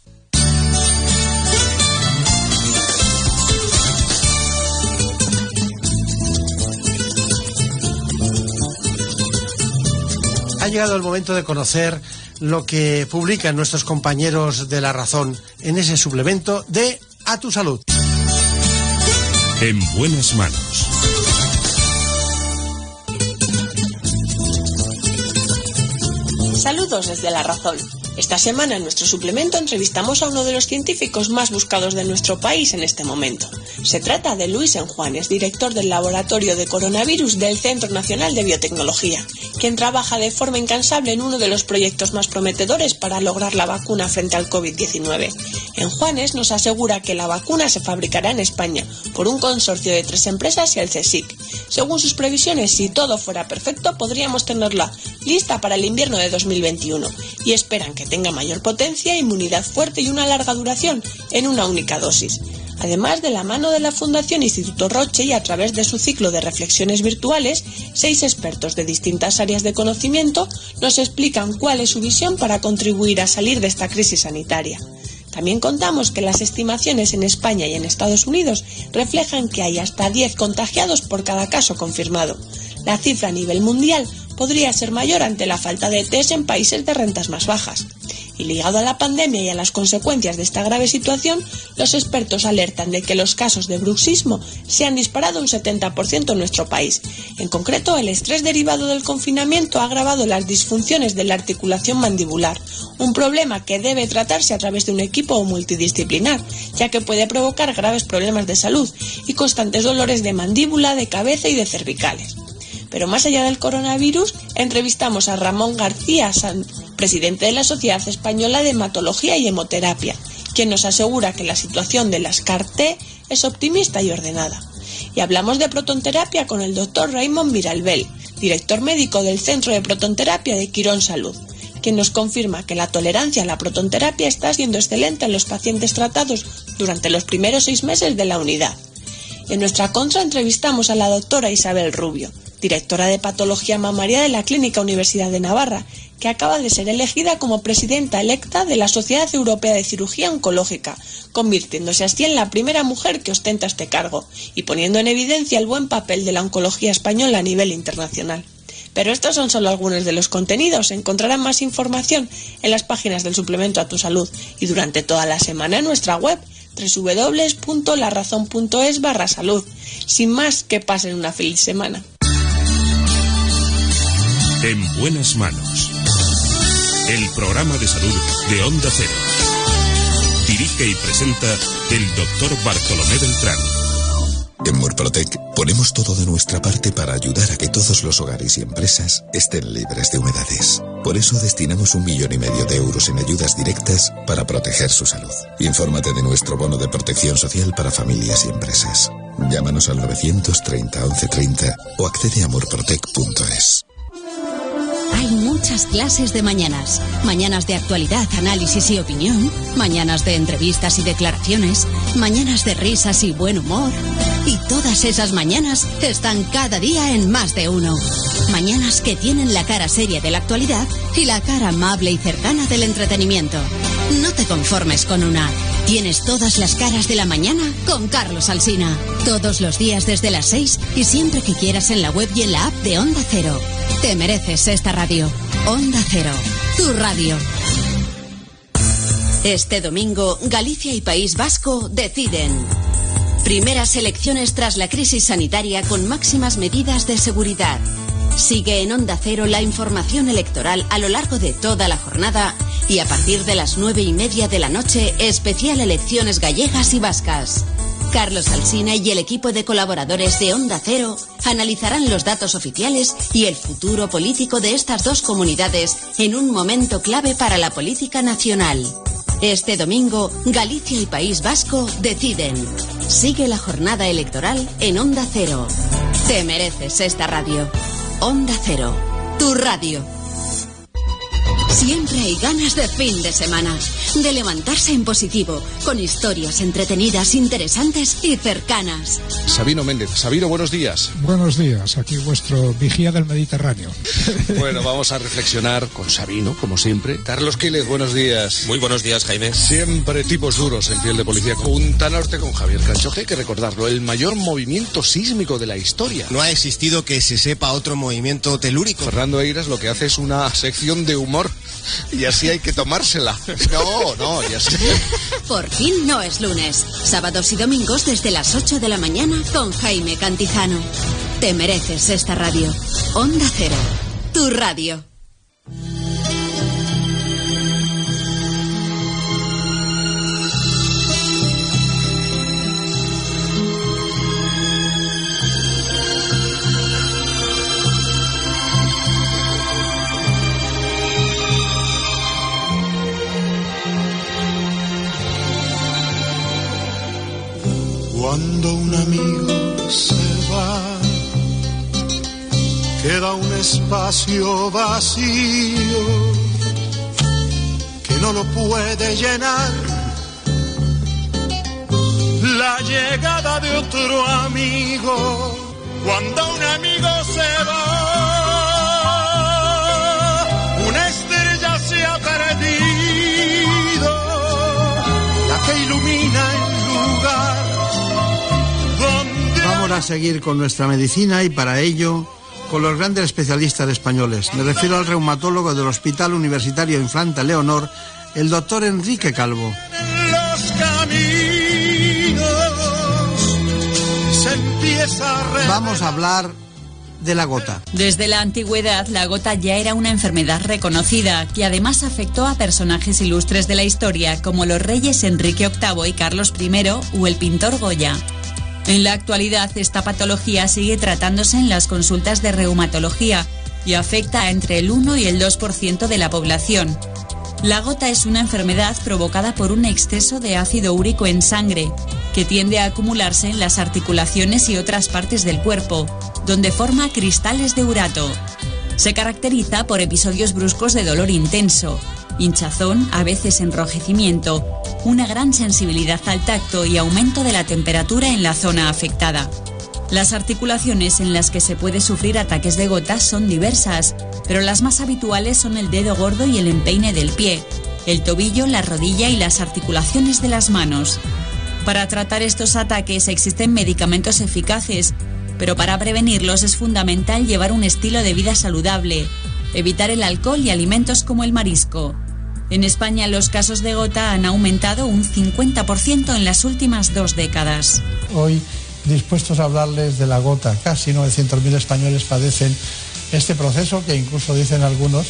Ha llegado el momento de conocer lo que publican nuestros compañeros de La Razón en ese suplemento de A tu Salud. En buenas manos. Saludos desde La Razón. Esta semana en nuestro suplemento entrevistamos a uno de los científicos más buscados de nuestro país en este momento. Se trata de Luis Enjuanes, director del Laboratorio de Coronavirus del Centro Nacional de Biotecnología, quien trabaja de forma incansable en uno de los proyectos más prometedores para lograr la vacuna frente al COVID-19. Enjuanes nos asegura que la vacuna se fabricará en España por un consorcio de tres empresas y el CSIC. Según sus previsiones, si todo fuera perfecto, podríamos tenerla lista para el invierno de 2021 y esperan que tenga mayor potencia, inmunidad fuerte y una larga duración en una única dosis. Además, de la mano de la Fundación Instituto Roche y a través de su ciclo de reflexiones virtuales, seis expertos de distintas áreas de conocimiento nos explican cuál es su visión para contribuir a salir de esta crisis sanitaria. También contamos que las estimaciones en España y en Estados Unidos reflejan que hay hasta 10 contagiados por cada caso confirmado. La cifra a nivel mundial podría ser mayor ante la falta de test en países de rentas más bajas. Y ligado a la pandemia y a las consecuencias de esta grave situación, los expertos alertan de que los casos de bruxismo se han disparado un 70% en nuestro país. En concreto, el estrés derivado del confinamiento ha agravado las disfunciones de la articulación mandibular, un problema que debe tratarse a través de un equipo multidisciplinar, ya que puede provocar graves problemas de salud y constantes dolores de mandíbula, de cabeza y de cervicales. Pero más allá del coronavirus, entrevistamos a Ramón García, presidente de la Sociedad Española de Hematología y Hemoterapia, quien nos asegura que la situación de las CAR-T es optimista y ordenada. Y hablamos de protonterapia con el doctor Raymond Miralbel, director médico del Centro de Protonterapia de Quirón Salud, quien nos confirma que la tolerancia a la protonterapia está siendo excelente en los pacientes tratados durante los primeros seis meses de la unidad. En nuestra contra entrevistamos a la doctora Isabel Rubio, directora de Patología Mamaria de la Clínica Universidad de Navarra, que acaba de ser elegida como presidenta electa de la Sociedad Europea de Cirugía Oncológica, convirtiéndose así en la primera mujer que ostenta este cargo y poniendo en evidencia el buen papel de la oncología española a nivel internacional. Pero estos son solo algunos de los contenidos. Encontrarán más información en las páginas del suplemento a tu salud y durante toda la semana en nuestra web www.larazón.es barra salud. Sin más, que pasen una feliz semana. En buenas manos. El programa de salud de Onda Cero. Dirige y presenta el doctor Bartolomé Beltrán. En Murprotec ponemos todo de nuestra parte para ayudar a que todos los hogares y empresas estén libres de humedades. Por eso destinamos un millón y medio de euros en ayudas directas para proteger su salud. Infórmate de nuestro bono de protección social para familias y empresas. Llámanos al 930 1130 o accede a murprotec.es. Hay muchas clases de mañanas. Mañanas de actualidad, análisis y opinión. Mañanas de entrevistas y declaraciones. Mañanas de risas y buen humor. Y todas esas mañanas están cada día en más de uno. Mañanas que tienen la cara seria de la actualidad y la cara amable y cercana del entretenimiento. No te conformes con una. Tienes todas las caras de la mañana con Carlos Alsina. Todos los días desde las 6 y siempre que quieras en la web y en la app de Onda Cero. Te mereces esta radio. Onda Cero. Tu radio. Este domingo, Galicia y País Vasco deciden. Primeras elecciones tras la crisis sanitaria con máximas medidas de seguridad. Sigue en Onda Cero la información electoral a lo largo de toda la jornada y a partir de las nueve y media de la noche, especial elecciones gallegas y vascas. Carlos Alsina y el equipo de colaboradores de Onda Cero analizarán los datos oficiales y el futuro político de estas dos comunidades en un momento clave para la política nacional. Este domingo, Galicia y País Vasco deciden. Sigue la jornada electoral en Onda Cero. Te mereces esta radio. Onda Cero, tu radio. Siempre hay ganas de fin de semana, de levantarse en positivo, con historias entretenidas, interesantes y cercanas. Sabino Méndez. Sabino, buenos días. Buenos días, aquí vuestro vigía del Mediterráneo. [LAUGHS] Bueno, vamos a reflexionar con Sabino, como siempre. Carlos Quiles, buenos días. Muy buenos días, Jaime. Siempre tipos duros en piel de policía. Punta Norte con Javier Canchoje, hay que recordarlo, el mayor movimiento sísmico de la historia. No ha existido que se sepa otro movimiento telúrico. Fernando Eiras lo que hace es una sección de humor y así hay que tomársela. No, no, ya sé. Por fin no es lunes. Sábados y domingos desde las 8 de la mañana con Jaime Cantizano. Te mereces esta radio. Onda Cero. Tu radio. Un espacio vacío que no lo puede llenar. La llegada de otro amigo, cuando un amigo se va, una estrella se ha perdido, la que ilumina el lugar Vamos a seguir con nuestra medicina y para ello con los grandes especialistas españoles. Me refiero al reumatólogo del Hospital Universitario Infanta Leonor, el doctor Enrique Calvo. los caminos se empieza a re- Vamos a hablar de la gota. Desde la antigüedad, la gota ya era una enfermedad reconocida, que además afectó a personajes ilustres de la historia, como los reyes Enrique VIII y Carlos I o el pintor Goya. En la actualidad, esta patología sigue tratándose en las consultas de reumatología y afecta a entre el 1 y el 2% de la población. La gota es una enfermedad provocada por un exceso de ácido úrico en sangre, que tiende a acumularse en las articulaciones y otras partes del cuerpo, donde forma cristales de urato. Se caracteriza por episodios bruscos de dolor intenso, hinchazón, a veces enrojecimiento, una gran sensibilidad al tacto y aumento de la temperatura en la zona afectada. Las articulaciones en las que se puede sufrir ataques de gotas son diversas, pero las más habituales son el dedo gordo y el empeine del pie, el tobillo, la rodilla y las articulaciones de las manos. Para tratar estos ataques existen medicamentos eficaces, pero para prevenirlos es fundamental llevar un estilo de vida saludable, evitar el alcohol y alimentos como el marisco. En España los casos de gota han aumentado un 50% en las últimas dos décadas. Hoy dispuestos a hablarles de la gota. Casi 900.000 españoles padecen este proceso que incluso dicen algunos,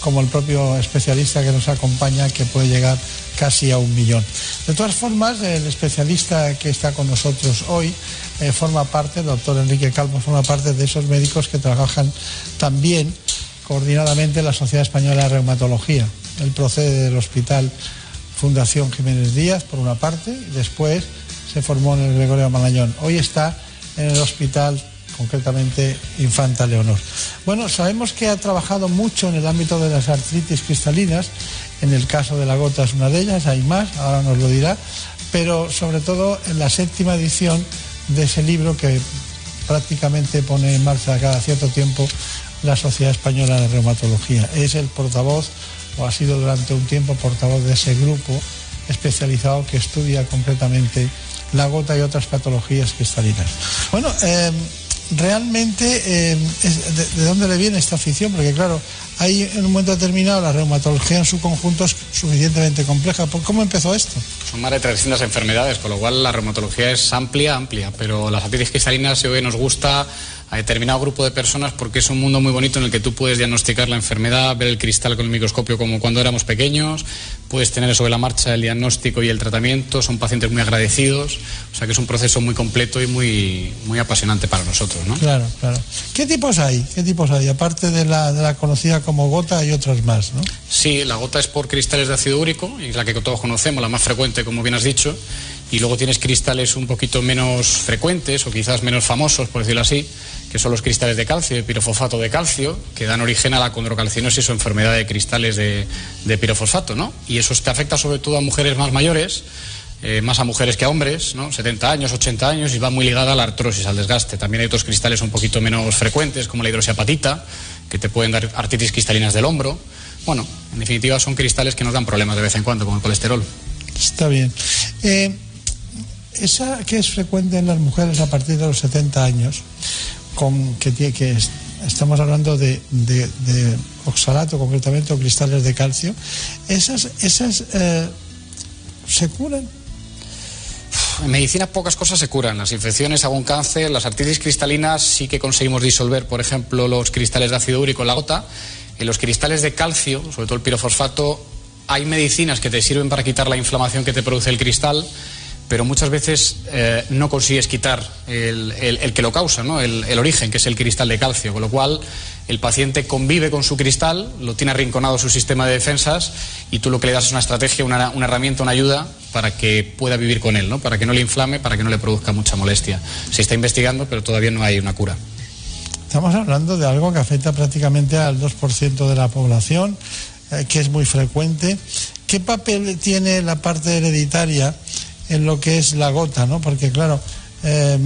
como el propio especialista que nos acompaña, que puede llegar casi a un millón. De todas formas, el especialista que está con nosotros hoy eh, forma parte, el doctor Enrique Calvo, forma parte de esos médicos que trabajan también coordinadamente en la Sociedad Española de Reumatología. Él procede del Hospital Fundación Jiménez Díaz, por una parte, y después se formó en el Gregorio Malañón. Hoy está en el hospital, concretamente Infanta Leonor. Bueno, sabemos que ha trabajado mucho en el ámbito de las artritis cristalinas, en el caso de la gota es una de ellas, hay más, ahora nos lo dirá, pero sobre todo en la séptima edición de ese libro que prácticamente pone en marcha cada cierto tiempo la Sociedad Española de Reumatología. Es el portavoz, o ha sido durante un tiempo portavoz de ese grupo especializado que estudia concretamente la gota y otras patologías cristalinas. Bueno, eh, realmente, es- de, de dónde le viene esta afición? Porque claro, hay en un momento determinado la reumatología en su conjunto es suficientemente compleja. ¿Por ¿Cómo empezó esto? Son más de 300 enfermedades, con lo cual la reumatología es amplia, amplia, pero las artritis cristalinas creo que nos gusta a determinado grupo de personas porque es un mundo muy bonito en el que tú puedes diagnosticar la enfermedad, ver el cristal con el microscopio como cuando éramos pequeños, puedes tener sobre la marcha el diagnóstico y el tratamiento, son pacientes muy agradecidos, o sea que es un proceso muy completo y muy, muy apasionante para nosotros, ¿no? Claro, claro. ¿Qué tipos hay? ¿Qué tipos hay? Aparte de la, de la conocida como gota, hay otras más, ¿no? Sí, la gota es por cristales de ácido úrico, y es la que todos conocemos, la más frecuente, como bien has dicho. Y luego tienes cristales un poquito menos frecuentes o quizás menos famosos, por decirlo así, que son los cristales de calcio, de pirofosfato de calcio, que dan origen a la condrocalcinosis o enfermedad de cristales de, pirofosfato, ¿no? Y eso te afecta sobre todo a mujeres más mayores, eh, más a mujeres que a hombres, ¿no? 70 años, 80 años, y va muy ligada a la artrosis, al desgaste. También hay otros cristales un poquito menos frecuentes, como la hidroxiapatita, que te pueden dar artritis cristalinas del hombro. Bueno, en definitiva son cristales que nos dan problemas de vez en cuando, como el colesterol. Está bien. Eh, esa que es frecuente en las mujeres a partir de los 70 años, con que, tiene, que es- estamos hablando de, oxalato concretamente o cristales de calcio, esas, esas eh, se curan. En medicina pocas cosas se curan. Las infecciones, algún cáncer, las artritis cristalinas sí que conseguimos disolver, por ejemplo, los cristales de ácido úrico en la gota. En los cristales de calcio, sobre todo el pirofosfato, hay medicinas que te sirven para quitar la inflamación que te produce el cristal, pero muchas veces eh, no consigues quitar el, que lo causa, ¿no? el, origen, que es el cristal de calcio. Con lo cual, el paciente convive con su cristal, lo tiene arrinconado su sistema de defensas y tú lo que le das es una estrategia, una, una herramienta, una ayuda para que pueda vivir con él, ¿no? para que no le inflame, para que no le produzca mucha molestia. Se está investigando, pero todavía no hay una cura. Estamos hablando de algo que afecta prácticamente al 2% de la población, eh, que es muy frecuente. ¿Qué papel tiene la parte hereditaria en lo que es la gota? ¿no? Porque, claro, eh,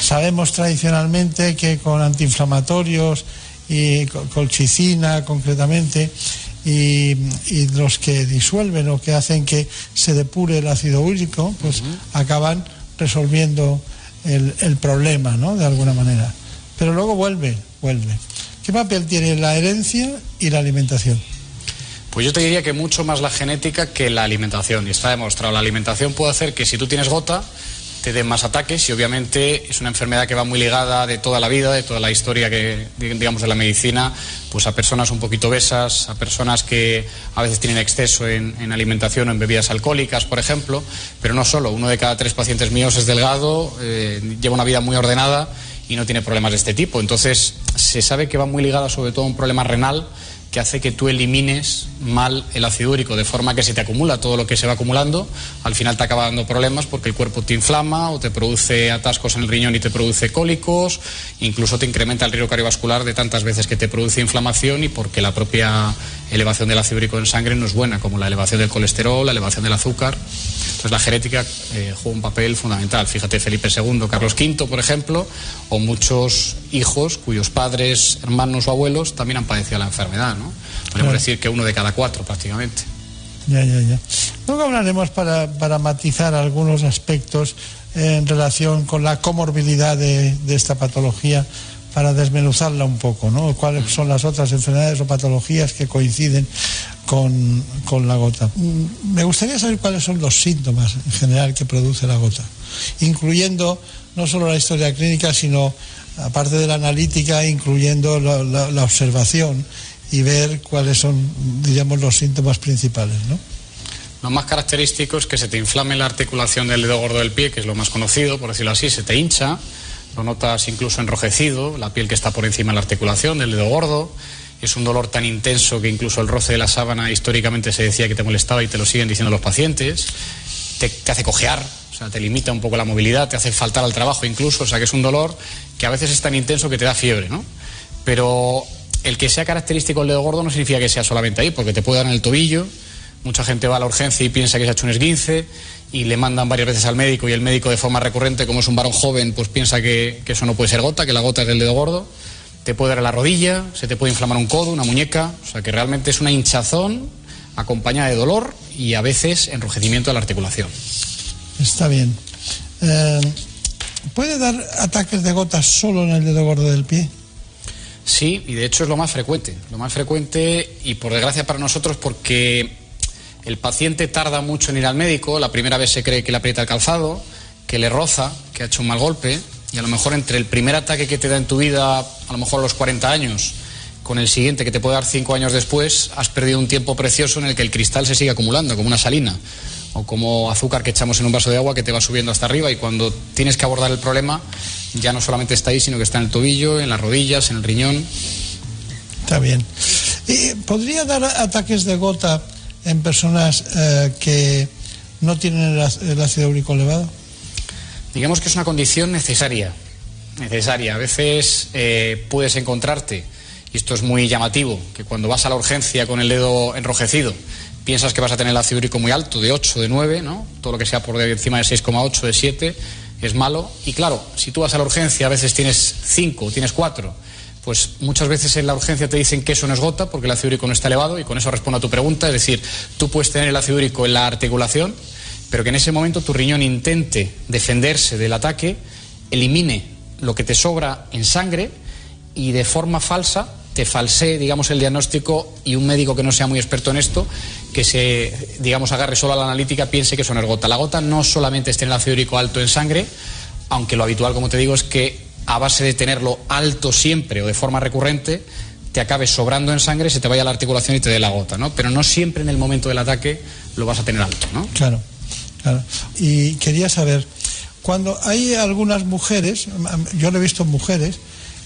sabemos tradicionalmente que con antiinflamatorios y co- colchicina concretamente, y, y los que disuelven o que hacen que se depure el ácido úrico, pues acaban resolviendo el, el problema, ¿no? De alguna manera. Pero luego vuelve, vuelve. ¿Qué papel tiene la herencia y la alimentación? Pues yo te diría que mucho más la genética que la alimentación. Y está demostrado, la alimentación puede hacer que si tú tienes gota, te den más ataques y obviamente es una enfermedad que va muy ligada de toda la vida, de toda la historia que digamos de la medicina, pues a personas un poquito obesas, a personas que a veces tienen exceso en, en alimentación o en bebidas alcohólicas, por ejemplo, pero no solo, uno de cada tres pacientes míos es delgado, eh, lleva una vida muy ordenada y no tiene problemas de este tipo. Entonces, se sabe que va muy ligada sobre todo a un problema renal que hace que tú elimines mal el ácido úrico, de forma que se te acumula todo lo que se va acumulando, al final te acaba dando problemas porque el cuerpo te inflama o te produce atascos en el riñón y te produce cólicos, incluso te incrementa el riesgo cardiovascular de tantas veces que te produce inflamación y porque la propia elevación del ácido úrico en sangre no es buena, como la elevación del colesterol, la elevación del azúcar. Entonces la genética eh, juega un papel fundamental. Fíjate Felipe II, Carlos V, por ejemplo, o muchos hijos cuyos padres, hermanos o abuelos también han padecido la enfermedad, ¿no? Podemos Claro. decir que uno de cada cuatro prácticamente. Ya, ya, ya. Luego hablaremos para, para matizar algunos aspectos en relación con la comorbilidad de, de esta patología, para desmenuzarla un poco, ¿no? ¿Cuáles son las otras enfermedades o patologías que coinciden con, con la gota? Mm, Me gustaría saber cuáles son los síntomas en general que produce la gota, incluyendo no solo la historia clínica, sino, aparte de la analítica, incluyendo la, observación y ver cuáles son, diríamos, los síntomas principales, ¿no? Lo más característico es que se te inflame la articulación del dedo gordo del pie, que es lo más conocido, por decirlo así, se te hincha, lo notas incluso enrojecido, la piel que está por encima de la articulación del dedo gordo. Es un dolor tan intenso que incluso el roce de la sábana históricamente se decía que te molestaba y te lo siguen diciendo los pacientes. Te, hace cojear, sea, te limita un poco la movilidad, te hace faltar al trabajo incluso, o sea, que es un dolor que a veces es tan intenso que te da fiebre, ¿no? Pero el que sea característico el dedo gordo no significa que sea solamente ahí, porque te puede dar en el tobillo. Mucha gente va a la urgencia y piensa que se ha hecho un esguince y le mandan varias veces al médico y el médico de forma recurrente, como es un varón joven, pues piensa que, que eso no puede ser gota, que la gota es del dedo gordo. Te puede dar en la rodilla, se te puede inflamar un codo, una muñeca, o sea que realmente es una hinchazón acompañada de dolor y a veces enrojecimiento de la articulación. Está bien. Eh, ¿Puede dar ataques de gotas solo en el dedo gordo del pie? Sí, y de hecho es lo más frecuente. Lo más frecuente, y por desgracia para nosotros, porque el paciente tarda mucho en ir al médico. La primera vez se cree que le aprieta el calzado, que le roza, que ha hecho un mal golpe. Y a lo mejor entre el primer ataque que te da en tu vida, a lo mejor a los 40 años, con el siguiente que te puede dar 5 años después, has perdido un tiempo precioso en el que el cristal se sigue acumulando, como una salina. O como azúcar que echamos en un vaso de agua que te va subiendo hasta arriba. Y cuando tienes que abordar el problema, ya no solamente está ahí, sino que está en el tobillo, en las rodillas, en el riñón. Está bien. ¿Y ¿Podría dar ataques de gota en personas eh, que no tienen el, ácido úrico elevado? Digamos que es una condición necesaria. Necesaria. A veces eh, puedes encontrarte, y esto es muy llamativo, que cuando vas a la urgencia con el dedo enrojecido, piensas que vas a tener el ácido úrico muy alto, de 8, de 9, ¿no? Todo lo que sea por encima de 6,8, de 7, es malo. Y claro, si tú vas a la urgencia, a veces tienes 5, tienes 4, pues muchas veces en la urgencia te dicen que eso no es gota porque el ácido úrico no está elevado y con eso respondo a tu pregunta. Es decir, tú puedes tener el ácido úrico en la articulación, pero que en ese momento tu riñón intente defenderse del ataque, elimine lo que te sobra en sangre y de forma falsa te falsee, digamos, el diagnóstico y un médico que no sea muy experto en esto, que se, digamos, agarre solo a la analítica, piense que eso no es gota. La gota no solamente es tener ácido úrico alto en sangre, aunque lo habitual, como te digo, es que a base de tenerlo alto siempre o de forma recurrente, te acabe sobrando en sangre, se te vaya la articulación y te dé la gota, ¿no? Pero no siempre en el momento del ataque lo vas a tener alto, ¿no? Claro, claro. Y quería saber, cuando hay algunas mujeres, yo lo he visto mujeres,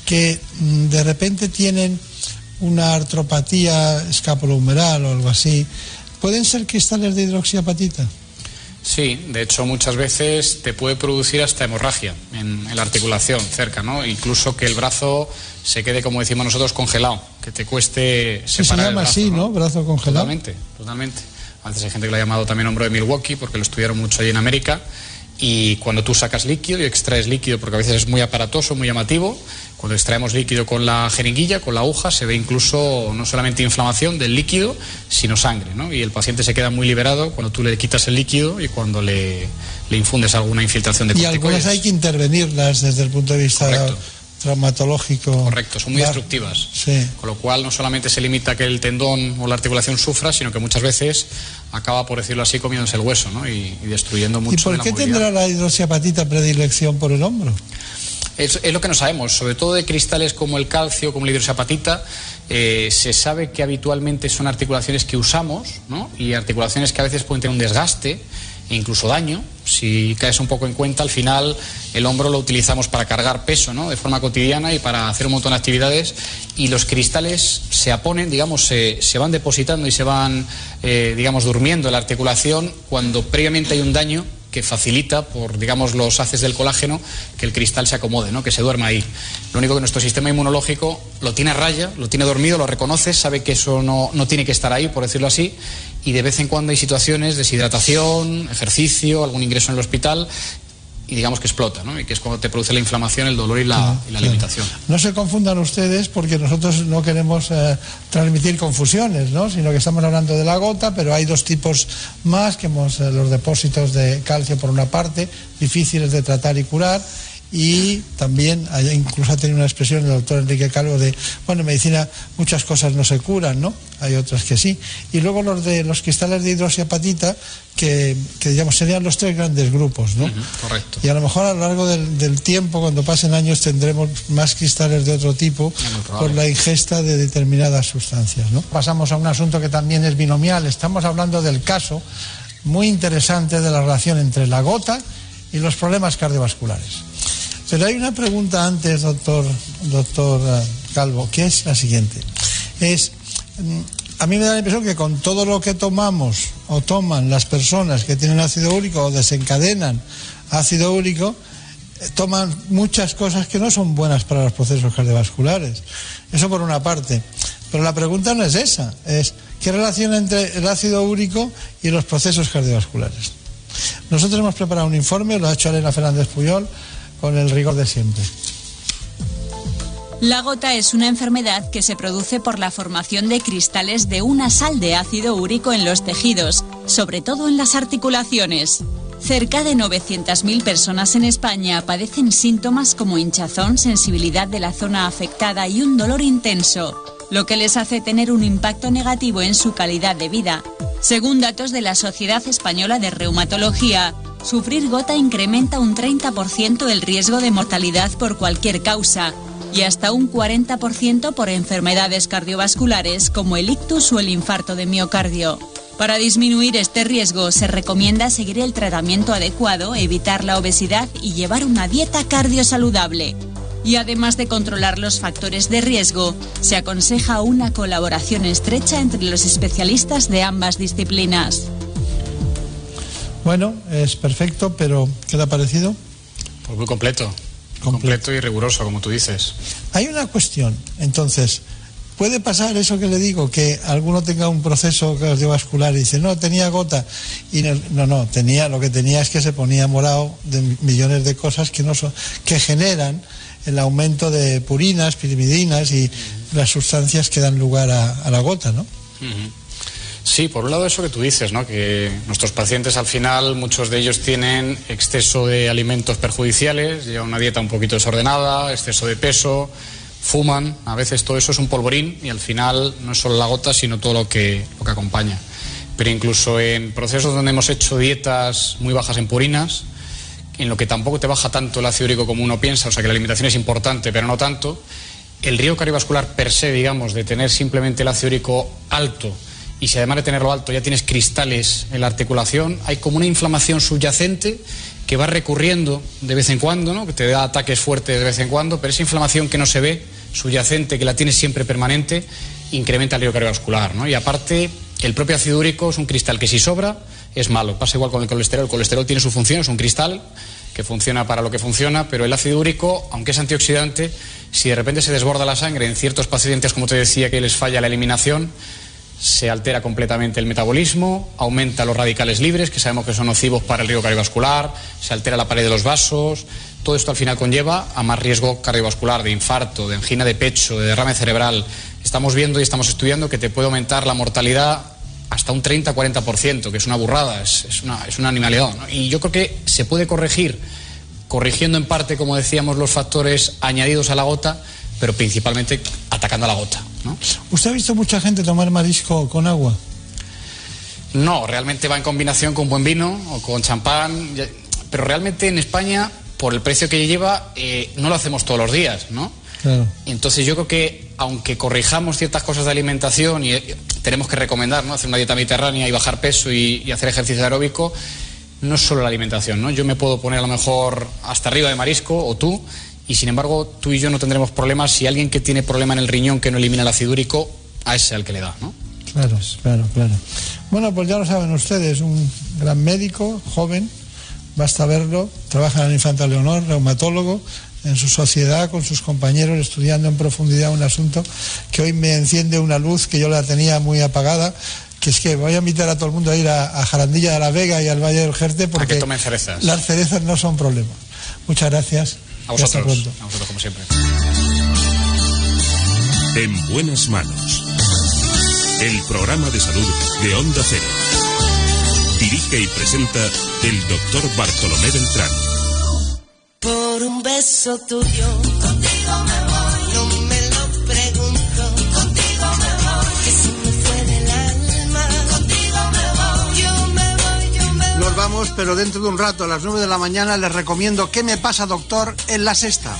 que mm, de repente tienen una artropatía escapulohumeral o algo así, ¿pueden ser cristales de hidroxiapatita? Sí, de hecho muchas veces te puede producir hasta hemorragia en, en la articulación cerca, ¿no? Incluso que el brazo se quede, como decimos nosotros, congelado, que te cueste Sí, se separar el llama brazo, así, ¿no? Brazo congelado. Totalmente, totalmente. A veces hay gente que lo ha llamado también hombro de Milwaukee porque lo estudiaron mucho allí en América. Y cuando tú sacas líquido y extraes líquido, porque a veces es muy aparatoso, muy llamativo, cuando extraemos líquido con la jeringuilla, con la aguja, se ve incluso no solamente inflamación del líquido, sino sangre. ¿no? Y el paciente se queda muy liberado cuando tú le quitas el líquido y cuando le, le infundes alguna infiltración de Y corticoides. algunas hay que intervenirlas desde el punto de vista traumatológico. Correcto, son muy va- destructivas. Sí. Con lo cual no solamente se limita a que el tendón o la articulación sufra, sino que muchas veces acaba, por decirlo así, comiéndose el hueso ¿no? y, y destruyendo mucho ¿Y de por la qué movilidad. tendrá la hidroxiapatita predilección por el hombro? Es, es lo que no sabemos, sobre todo de cristales como el calcio, como la hidroxiapatita, eh, se sabe que habitualmente son articulaciones que usamos ¿no? y articulaciones que a veces pueden tener un desgaste incluso daño. Si caes un poco en cuenta, al final el hombro lo utilizamos para cargar peso ¿no? de forma cotidiana y para hacer un montón de actividades y los cristales se aponen, digamos, se, se van depositando y se van, eh, digamos, durmiendo en la articulación cuando previamente hay un daño que facilita por, digamos, los haces del colágeno que el cristal se acomode, ¿no? que se duerma ahí. Lo único que nuestro sistema inmunológico lo tiene a raya, lo tiene dormido, lo reconoce, sabe que eso no, no tiene que estar ahí, por decirlo así, y de vez en cuando hay situaciones, deshidratación, ejercicio, algún ingreso en el hospital, y digamos que explota, ¿no? y que es cuando te produce la inflamación, el dolor y la, y la limitación. No se confundan ustedes porque nosotros no queremos eh, transmitir confusiones, ¿no? sino que estamos hablando de la gota, pero hay dos tipos más, que hemos, eh, los depósitos de calcio por una parte, difíciles de tratar y curar, y también incluso ha tenido una expresión el doctor Enrique Calvo de, bueno, en medicina muchas cosas no se curan, ¿no? Hay otras que sí. Y luego los de los cristales de hidroxiapatita, que, que digamos serían los tres grandes grupos, ¿no? Correcto. Y a lo mejor a lo largo del, del tiempo, cuando pasen años, tendremos más cristales de otro tipo por la ingesta de determinadas sustancias. ¿no? Pasamos a un asunto que también es binomial. Estamos hablando del caso muy interesante de la relación entre la gota y los problemas cardiovasculares. Pero hay una pregunta antes, doctor, doctor eh, Calvo, que es la siguiente. Es, mm, a mí me da la impresión que con todo lo que tomamos o toman las personas que tienen ácido úrico o desencadenan ácido úrico, eh, toman muchas cosas que no son buenas para los procesos cardiovasculares. Eso por una parte. Pero la pregunta no es esa, es ¿qué relación entre el ácido úrico y los procesos cardiovasculares? Nosotros hemos preparado un informe, lo ha hecho Elena Fernández Puyol, con el rigor de siempre. La gota es una enfermedad que se produce por la formación de cristales de una sal de ácido úrico en los tejidos, sobre todo en las articulaciones. Cerca de 900.000 personas en España padecen síntomas como hinchazón, sensibilidad de la zona afectada y un dolor intenso, lo que les hace tener un impacto negativo en su calidad de vida. Según datos de la Sociedad Española de Reumatología, sufrir gota incrementa un 30% el riesgo de mortalidad por cualquier causa y hasta un 40% por enfermedades cardiovasculares como el ictus o el infarto de miocardio. Para disminuir este riesgo se recomienda seguir el tratamiento adecuado, evitar la obesidad y llevar una dieta cardiosaludable. Y además de controlar los factores de riesgo, se aconseja una colaboración estrecha entre los especialistas de ambas disciplinas. Bueno, es perfecto, pero ¿qué le ha parecido? Pues muy completo, completo y riguroso, como tú dices. Hay una cuestión, entonces, ¿puede pasar eso que le digo, que alguno tenga un proceso cardiovascular y dice, no, tenía gota, y no, no, no, tenía, lo que tenía es que se ponía morado de millones de cosas que, no son, que generan el aumento de purinas, pirimidinas y las sustancias que dan lugar a, la gota, ¿no? Sí, por un lado eso que tú dices, ¿no? que nuestros pacientes al final, muchos de ellos tienen exceso de alimentos perjudiciales, llevan una dieta un poquito desordenada, exceso de peso, fuman, a veces todo eso es un polvorín y al final no es solo la gota, sino todo lo que, lo que acompaña. Pero incluso en procesos donde hemos hecho dietas muy bajas en purinas, en lo que tampoco te baja tanto el ácido úrico como uno piensa, o sea que la alimentación es importante, pero no tanto, el riesgo cardiovascular per se, digamos, de tener simplemente el ácido úrico alto y si además de tenerlo alto ya tienes cristales en la articulación, hay como una inflamación subyacente que va recurriendo de vez en cuando, ¿no? que te da ataques fuertes de vez en cuando, pero esa inflamación que no se ve, subyacente, que la tienes siempre permanente, incrementa el riesgo cardiovascular. ¿no? Y aparte, el propio ácido úrico es un cristal que si sobra es malo. Pasa igual con el colesterol. El colesterol tiene su función, es un cristal que funciona para lo que funciona, pero el ácido úrico, aunque es antioxidante, si de repente se desborda la sangre en ciertos pacientes, como te decía, que les falla la eliminación, se altera completamente el metabolismo, aumenta los radicales libres, que sabemos que son nocivos para el riesgo cardiovascular, se altera la pared de los vasos. Todo esto al final conlleva a más riesgo cardiovascular, de infarto, de angina de pecho, de derrame cerebral. Estamos viendo y estamos estudiando que te puede aumentar la mortalidad hasta un 30-40%, que es una burrada, es, es una, es una animalidad. ¿no? Y yo creo que se puede corregir corrigiendo en parte, como decíamos, los factores añadidos a la gota, pero principalmente atacando a la gota. ¿no? ¿Usted ha visto mucha gente tomar marisco con agua? No, realmente va en combinación con buen vino o con champán, pero realmente en España, por el precio que lleva, eh, no lo hacemos todos los días, ¿no? Claro. Entonces yo creo que aunque corrijamos ciertas cosas de alimentación y eh, tenemos que recomendar ¿no? hacer una dieta mediterránea y bajar peso y, y hacer ejercicio aeróbico, no es solo la alimentación, ¿no? Yo me puedo poner a lo mejor hasta arriba de marisco o tú y sin embargo tú y yo no tendremos problemas si alguien que tiene problema en el riñón que no elimina el ácido úrico a ese al que le da, ¿no? Claro, claro, claro. Bueno, pues ya lo saben ustedes, un gran médico, joven, basta verlo, trabaja en el Infanta Leonor, reumatólogo, en su sociedad, con sus compañeros, estudiando en profundidad un asunto que hoy me enciende una luz que yo la tenía muy apagada, que es que voy a invitar a todo el mundo a ir a, a Jarandilla de la Vega y al Valle del Jerte A que porque tomen cerezas. las cerezas no son problema. Muchas gracias. A y hasta vosotros, pronto. a vosotros como siempre. En buenas manos. El programa de salud de Onda Cero. Dirige y presenta el doctor Bartolomé Beltrán. Por un beso tuyo, contigo me voy. No me lo pregunto, contigo me voy. Que se me fue del alma, contigo me voy. Yo me voy, yo me voy. Nos vamos, pero dentro de un rato, a las 9 de la mañana, les recomiendo ¿Qué me pasa, doctor? en la sexta.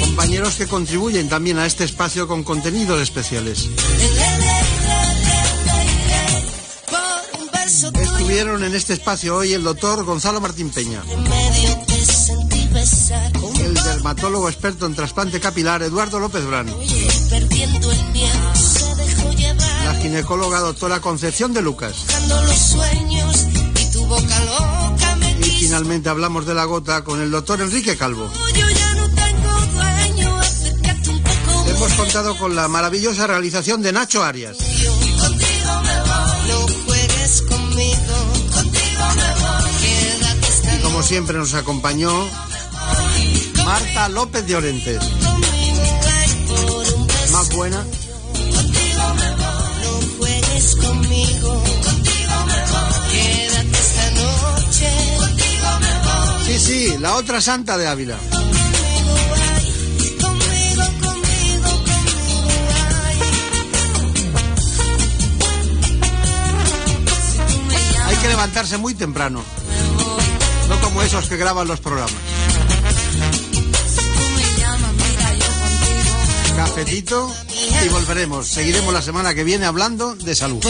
Compañeros que contribuyen también a este espacio con contenidos especiales. Estuvieron en este espacio hoy el doctor Gonzalo Martín Peña, el dermatólogo experto en trasplante capilar Eduardo López llevar. la ginecóloga doctora Concepción de Lucas. Y finalmente hablamos de la gota con el doctor Enrique Calvo. Hemos contado con la maravillosa realización de Nacho Arias. Siempre nos acompañó Marta López de Orentes. Más buena. Sí, sí, la otra santa de Ávila. Hay que levantarse muy temprano. Como esos que graban los programas. Cafetito y volveremos. Seguiremos la semana que viene hablando de salud.